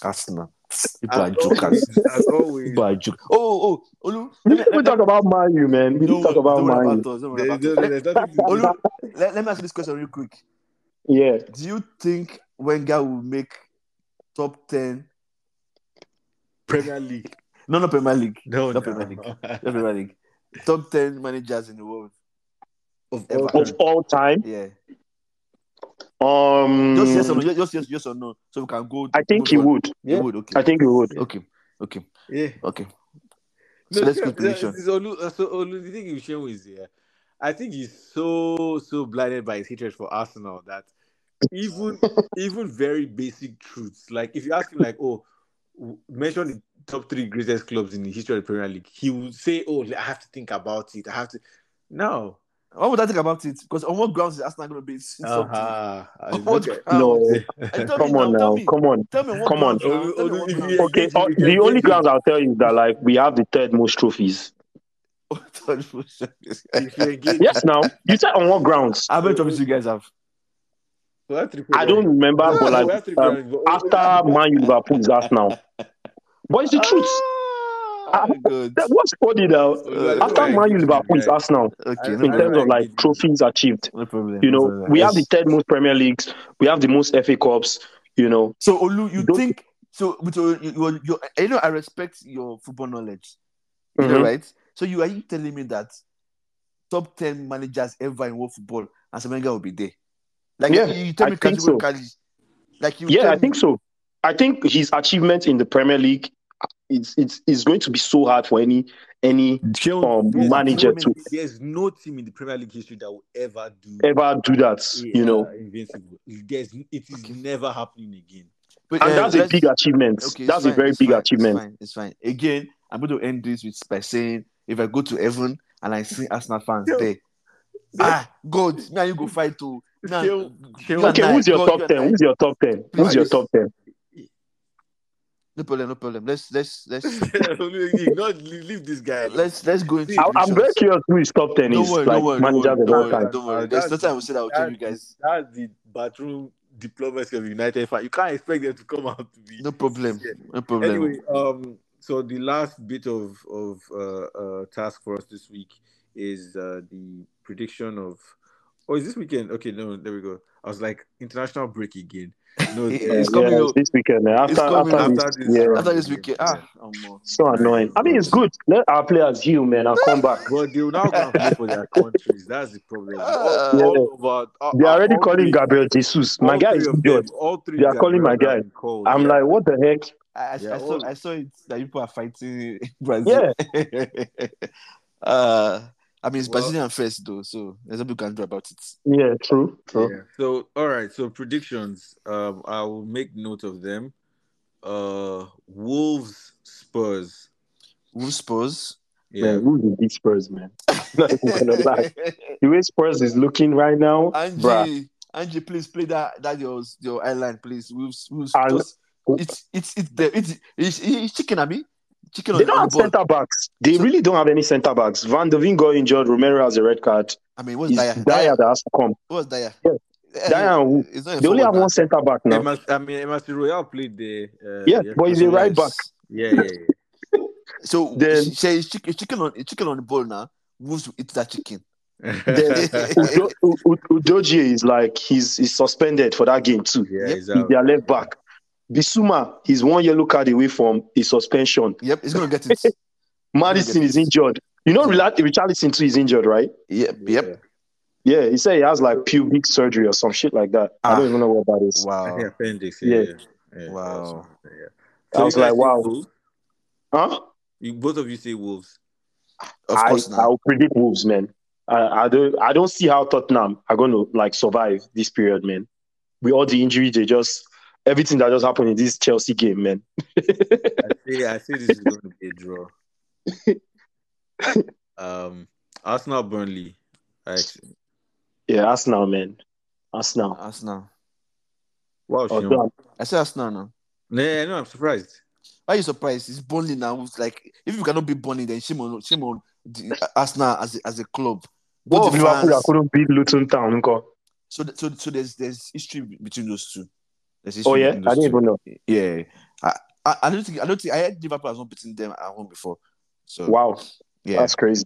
Arsenal. People are jokers.
always, as always,
People are jokers. Oh, oh, Olu.
We,
Let me,
we talk about Man U, man. We
don't,
talk about
don't
Man
about
U.
us. Don't worry
there-
about
there-
us.
there's nothing to do.
Olu, let, let me ask you this question real quick.
Yeah.
Do you think Wenger will make top 10?
Premier League.
No, not Premier League.
No,
Not
no.
Premier League. Not Premier League. Top 10 managers in the world.
of
Ever.
Of all time.
Yeah.
Um
Just yes or no. Just, just yes, yes or no. So we can go.
I think he
on.
would.
He
Yeah.
would. Okay.
I think he would.
Okay. Okay.
Yeah.
Okay.
No,
So let's go prediction.
this is Olu, uh, so Olu, the thing with Shehu is here. I think he's so so blinded by his hatred for Arsenal that even even very basic truths, like if you ask him, like, oh, mention the top three greatest clubs in the history of the Premier League, he would say, oh, I have to think about it. I have to. No.
What would I think about it? Because on what grounds is Arsenal going to be something?
Uh-huh.
On what
Okay.
No.
And tell me
Come on
now,
now.
Tell me,
Come on.
tell me what
Come on.
grounds now.
Olu-
Tell me
Olu,
what
if
grounds.
you-
Okay.
Engage with-
the only grounds I'll tell you is that like we have the third most trophies.
If you engage,
Yes, now you said on what grounds?
How many trophies you guys have?
we have three
I don't remember, but
We have
like um,
Premier League, but-
after Man U Liverpool is Arsenal. But it's the truth.
Ah, good.
That- What's funny now?
I
After
don't
Man U Liverpool is. Arsenal
Okay, no
in terms of like trophies achieved.
No problem.
You know,
problem.
we have the third most Premier Leagues. We have the most FA Cups. You know,
So Olu, you
Don't-
think so? With your, your, your, you know, I respect your football knowledge. You know,
Mhm.
right? So you are you telling me that top ten managers ever in world football, and Semenga will be there? Like
Yeah,
you, you tell
I
me
think so.
Like you
yeah, I think so. I think his achievement in the Premier League, it's it's it's going to be so hard for any any
Shehu,
um, manager
no-
to
There's no team in the Premier League history that will ever do
ever do that. You know,
invincible. There's, it is never happening again.
But,
and
uh,
that's a big achievement.
Okay, it's
that's a very
it's
big
fine,
achievement.
It's fine, it's fine. Again, I'm going to end this with by saying, if I go to heaven and I see Arsenal fans
Yo.
there, ah, God, now you go fight to. Nah,
Yo,
you
yo,
and
Okay, who's your
God,
top
you and
ten? Who's your top ten? Who's your top ten?
No problem, no problem. Let's let's let's
not leave, this guy.
let's let's go into.
I, I'm very curious who his top ten
Don't worry,
like
don't worry, don't worry, don't worry,
time.
don't worry. There's
that's-
nothing I will say that will tell you guys.
That's the bathroom diplomacy of United. You can't expect them to come out to be.
No problem, no problem.
Anyway, um, so the last bit of of uh, uh task for us this week is uh the prediction of. Oh, is this weekend? Okay, no, there we go. I was like international break again. No,
It-
uh,
it's
Yeah,
coming
it's
up.
this weekend. After,
It's coming
after,
up.
this,
After this
yeah.
After this weekend, ah, um,
So annoying. I mean, it's good. Let our players heal, man. I'll come back.
But they will now go and play for their countries. That's the problem.
Ah.
all, all of our, uh,
They're
uh,
already calling
three-
Gabriel Jesus. My guy is good.
them, all three
They are calling my guy.
have been called,
I'm
yeah.
like, what the heck?
I, I,
Yeah,
I saw I saw it that people are fighting Brazil. uh, I mean, it's
Well-
Brazilian first though, so there's nothing you can do about it.
Yeah, true, true.
Yeah. So all right. So predictions. Um, I will make note of them. Uh, Wolves, Spurs.
Wolves Spurs.
Yeah.
Man, who's the big Spurs, man? Not even gonna lie. The way Spurs is looking right now, bruh.
Ange, Ange, please play that that your your island, please. Wolves, Wolves.
And-
it's it's it's the it's it's, it's chicken at me. Chicken
They don't have
the
centre backs. They really don't have any centre backs. Van de Ven got injured. Romero has a red card.
I mean, what's
It's
Dier?
Dier that has to come.
What's Dier?
Yeah.
Eh,
Dier and who?
It's not a
They only have
forward
one centre back now.
Emas, I mean, Emerson Royal played the. Uh,
Yeah, but he's a right back.
Yeah, yeah, yeah.
So
Then-
she, she, chicken, on it's chicken on the ball now. Wolves will eat that chicken.
Then Udo- U- U- Udogie is like he's he's suspended for that game too.
yeah,
Yep.
he's
He's
out.
their left back. Bissouma, he's one yellow card away from his suspension.
Yep, he's gonna get it.
Maddison is injured. You know, Rila- Richarlison too is injured, right?
yep, yep.
Yeah, he said he has like pubic surgery or some shit like that. I
Ah.
don't even know what that is.
Wow.
appendix. Yeah.
Yeah.
yeah. Yeah,
Wow.
Yeah.
I was like, wow.
Wolves?
Huh?
You, both of you say Wolves.
Of
I,
course, now.
I'll predict Wolves, man. I, I don't I don't see how Tottenham are going to like survive this period, man. With all the injuries, they just everything that just happened in this Chelsea game, man.
I see. I see. this is going to be a draw. um, Arsenal Burnley. Actually,
Yeah, Arsenal, man. Arsenal.
Arsenal.
wow, Sean.
Although,
I say Arsenal now.
Nah, no, I'm surprised.
Why are you surprised? It's Burnley now. It's like if you cannot be Burnley, then shame on shame on the, Arsenal as a, as a club.
what
Both
of
the
Liverpool that couldn't beat Luton Town? nko?
So, so, so there's there's history between those two. There's history
Oh yeah,
between
I
those
didn't
two.
even know.
Yeah, I, I, I don't think I don't think I had Liverpool has not beaten them at home before. So
Wow,
yeah.
that's crazy.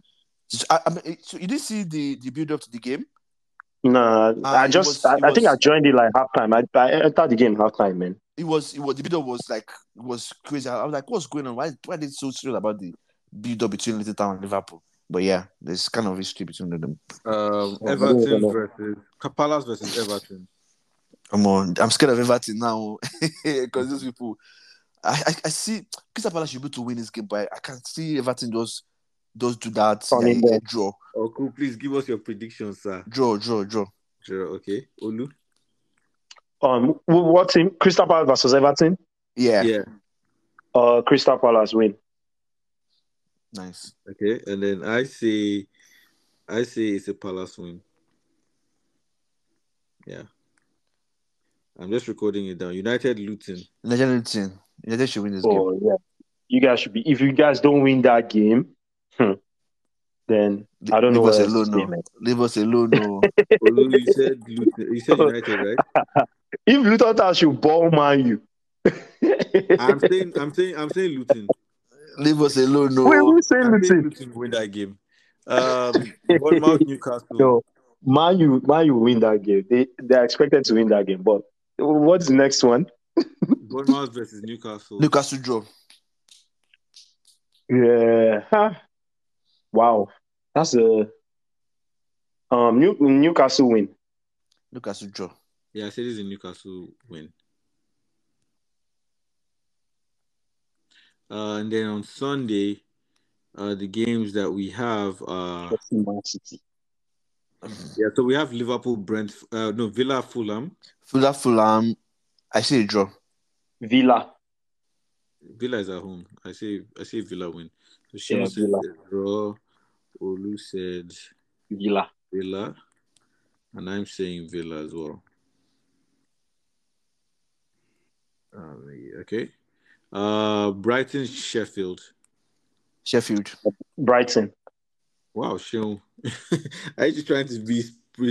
So, I, I mean, so you didn't see the the build up to the game?
Nah,
Uh,
I just
was-
I,
it
I think I joined it like halftime. I, I entered the game halftime, man.
It was it was the build up was like it was crazy. I was like, what's going on? Why why are they so serious about the build up between Luton Town and Liverpool? But yeah, there's kind of history between them.
Um, Everton versus Palace versus Everton.
Come on, I'm scared of Everton now because those people. I, I, I see Crystal Palace should be to win this game, but I, I can see Everton just does do that.
Funny
Yeah, yeah,
ball.
draw,
Oku, please give us your predictions, sir.
draw, draw, draw.
Sure, okay. Olu.
Um, what team? Crystal Palace versus Everton.
Yeah,
Yeah.
Uh, Crystal Palace win.
nice.
Okay, and then I say, I say it's a Palace win. Yeah. I'm just recording it down. United Luton.
United team. United should win this game.
Oh yeah, you guys should be. If you guys don't win that game, hmm, then I don't know
Leave
what
us
else
alone, no. Leave us alone, no.
Olu, you said Luton. You said United, right?
If Luton Town should ball man you.
I'm saying, I'm saying, I'm saying Luton.
Leave us alone, no.
Wait, who's saying
I'm saying
Luton?
Luton win that game. Um, Bournemouth, Newcastle.
No, Man you, Man you win that game. They they are expected to win that game. But what's the next one?
Bournemouth versus Newcastle.
Newcastle draw.
Yeah. Huh. Wow, that's a um New, Newcastle win.
Newcastle draw.
Yeah, I said this is a Newcastle win. Uh, and then on Sunday, uh, the games that we have are
Man City.
Yeah. So we have Liverpool, Brent, uh, no Villa, Fulham.
Fulham, Fulham. I say a draw.
Villa.
Villa is at home. I say I say Villa win. So
Yeah,
said
Villa.
a draw. Olu said
Villa.
Villa, and I'm saying Villa as well. Uh, okay. Uh, Brighton, Sheffield.
Sheffield.
Brighton.
Wow, Sean. Are you just trying to be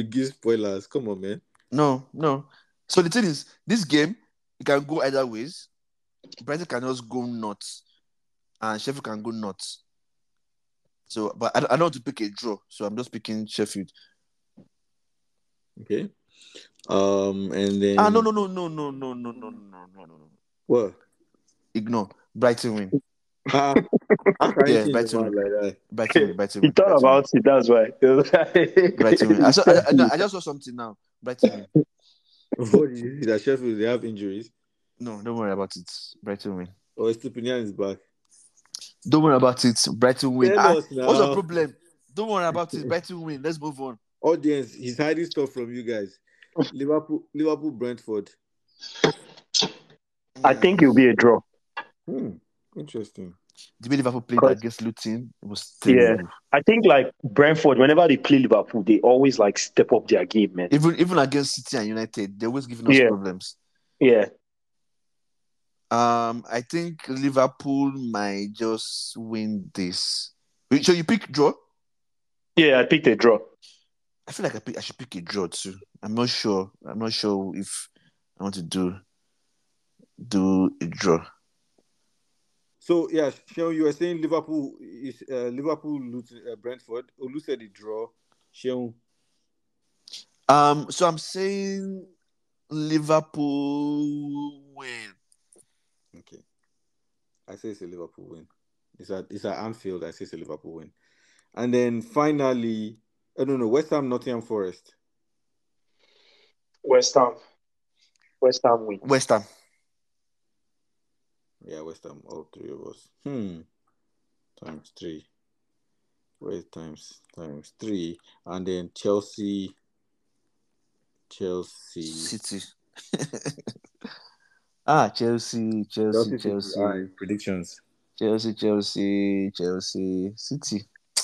give spoilers? Come on, man.
No, no. So the thing is, this game it can go either ways. Brighton can just go nuts, and Sheffield can go nuts. So, but I, I don't want to pick a draw, so I'm just picking Sheffield.
Okay. Um, and then
Ah, no, no, no, no, no, no, no, no, no, no, no.
What?
Ignore. Brighton win.
Ah, how
Yeah,
change
Brighton.
your mind like that?
Brighton
He thought about it. That's why.
win. Brighton. I, saw, I, I, no, I just saw something now. Brighton win.
What did that Sheffield they have injuries?
No, don't worry about it. Brighton win.
Estupiñán is back.
Don't worry about it. Brighton win.
Tell
Ah, what's the problem? Don't worry about it. Brighton win. Let's move on.
Audience, he's hiding stuff from you guys. Liverpool, Liverpool, Brentford.
I think it'll be a draw.
Hmm. Interesting.
the way Liverpool played
Correct.
against Luton was
Yeah. I think like Brentford, whenever they play Liverpool, they always like step up their game, man.
Even even against City and United, they're always giving us
Yeah.
problems.
Yeah.
Um, I think Liverpool might just win this. So you pick draw?
Yeah, I picked a draw.
I feel like I, pick, I should pick a draw too. I'm not sure. I'm not sure if I want to do do a draw.
So yeah, Sean, you were saying Liverpool is uh, Liverpool, Luton, uh, Brentford. Olu said the draw. Sean,
Um, so I'm saying Liverpool win.
okay. I say it's a Liverpool win. It's at it's at Anfield. I say it's a Liverpool win. And then finally, I don't know West Ham, Nottingham Forest.
West Ham. West Ham win.
West Ham.
West Ham, all three of us. Hmm. Times three. Wait, times times three, and then Chelsea. Chelsea.
City. ah, Chelsea, Chelsea, Chelsea,
Alright, predictions.
Chelsea, Chelsea, Chelsea, City.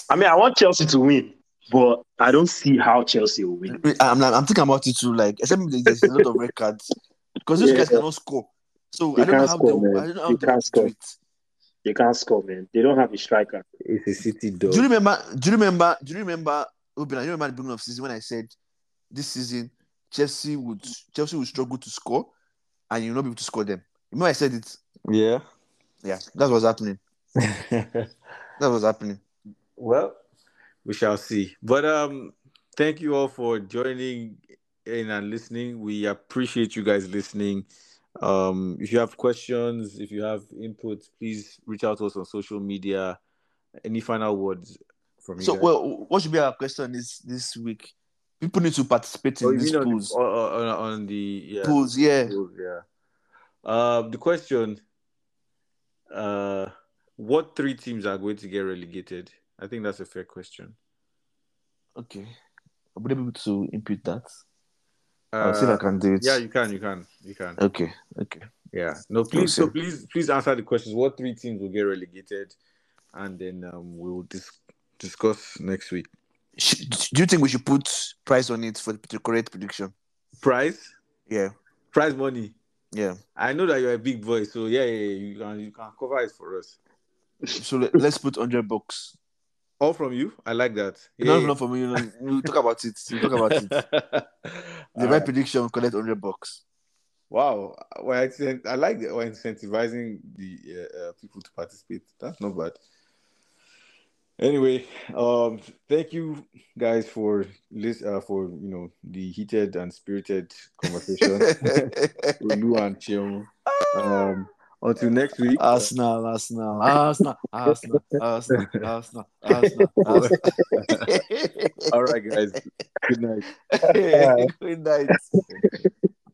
I mean, I want Chelsea to win, but I don't see how Chelsea will win.
I'm, I'm thinking about it too. Like, except there's a lot of records because those
Yeah.
guys cannot score. So
They
I don't know
can't
how
score,
they.
man.
I don't know how
They
they
can't score.
do it.
They can't score, man. They don't have a striker.
It's a City dog.
Do you remember? Do you remember? Do you remember? Obina, you remember the beginning of season when I said this season Chelsea would Chelsea would struggle to score, and you'll not be able to score them. Remember I said it?
Yeah.
Yeah, that's what's happening. That was happening.
well, we shall see. But um, thank you all for joining in and listening. We appreciate you guys listening. Um, if you have questions, if you have input, please reach out to us on social media. Any final words from you?
So,
guys?
well, what should be our question this this week? People need to participate in
Oh,
these
mean on the, on, on, the yeah.
Polls, yeah.
polls, yeah. Uh, the question: uh, What three teams are going to get relegated? I think that's a fair question.
Okay. I'll be able to input that.
Uh,
I'll see if I can do it.
Yeah, you can, you can, you can.
Okay. Okay.
Yeah. No, please, so please, please answer the questions. What three teams will get relegated, and then um, we'll dis- discuss next week.
Do you think we should put price on it for the correct prediction?
Prize,
Yeah.
prize money.
Yeah.
I know that you're a big boy, so yeah, yeah, yeah, you can, you can cover it for us.
So let, let's put hundred bucks.
All from you. I like that.
No,
Yeah.
not for me. You know, we'll talk about it. We'll talk about it. The right prediction, collect hundred bucks.
Wow, well, I, I like that we're incentivizing the uh, uh, people to participate. That's not bad. Anyway, um, thank you guys for lis- uh, for you know the heated and spirited conversation with Lu and Chiom. Um, until next week.
Arsenal, Arsenal, Arsenal, Arsenal, Arsenal, Arsenal, Arsenal, Arsenal.
All right, guys. Good night.
Good night.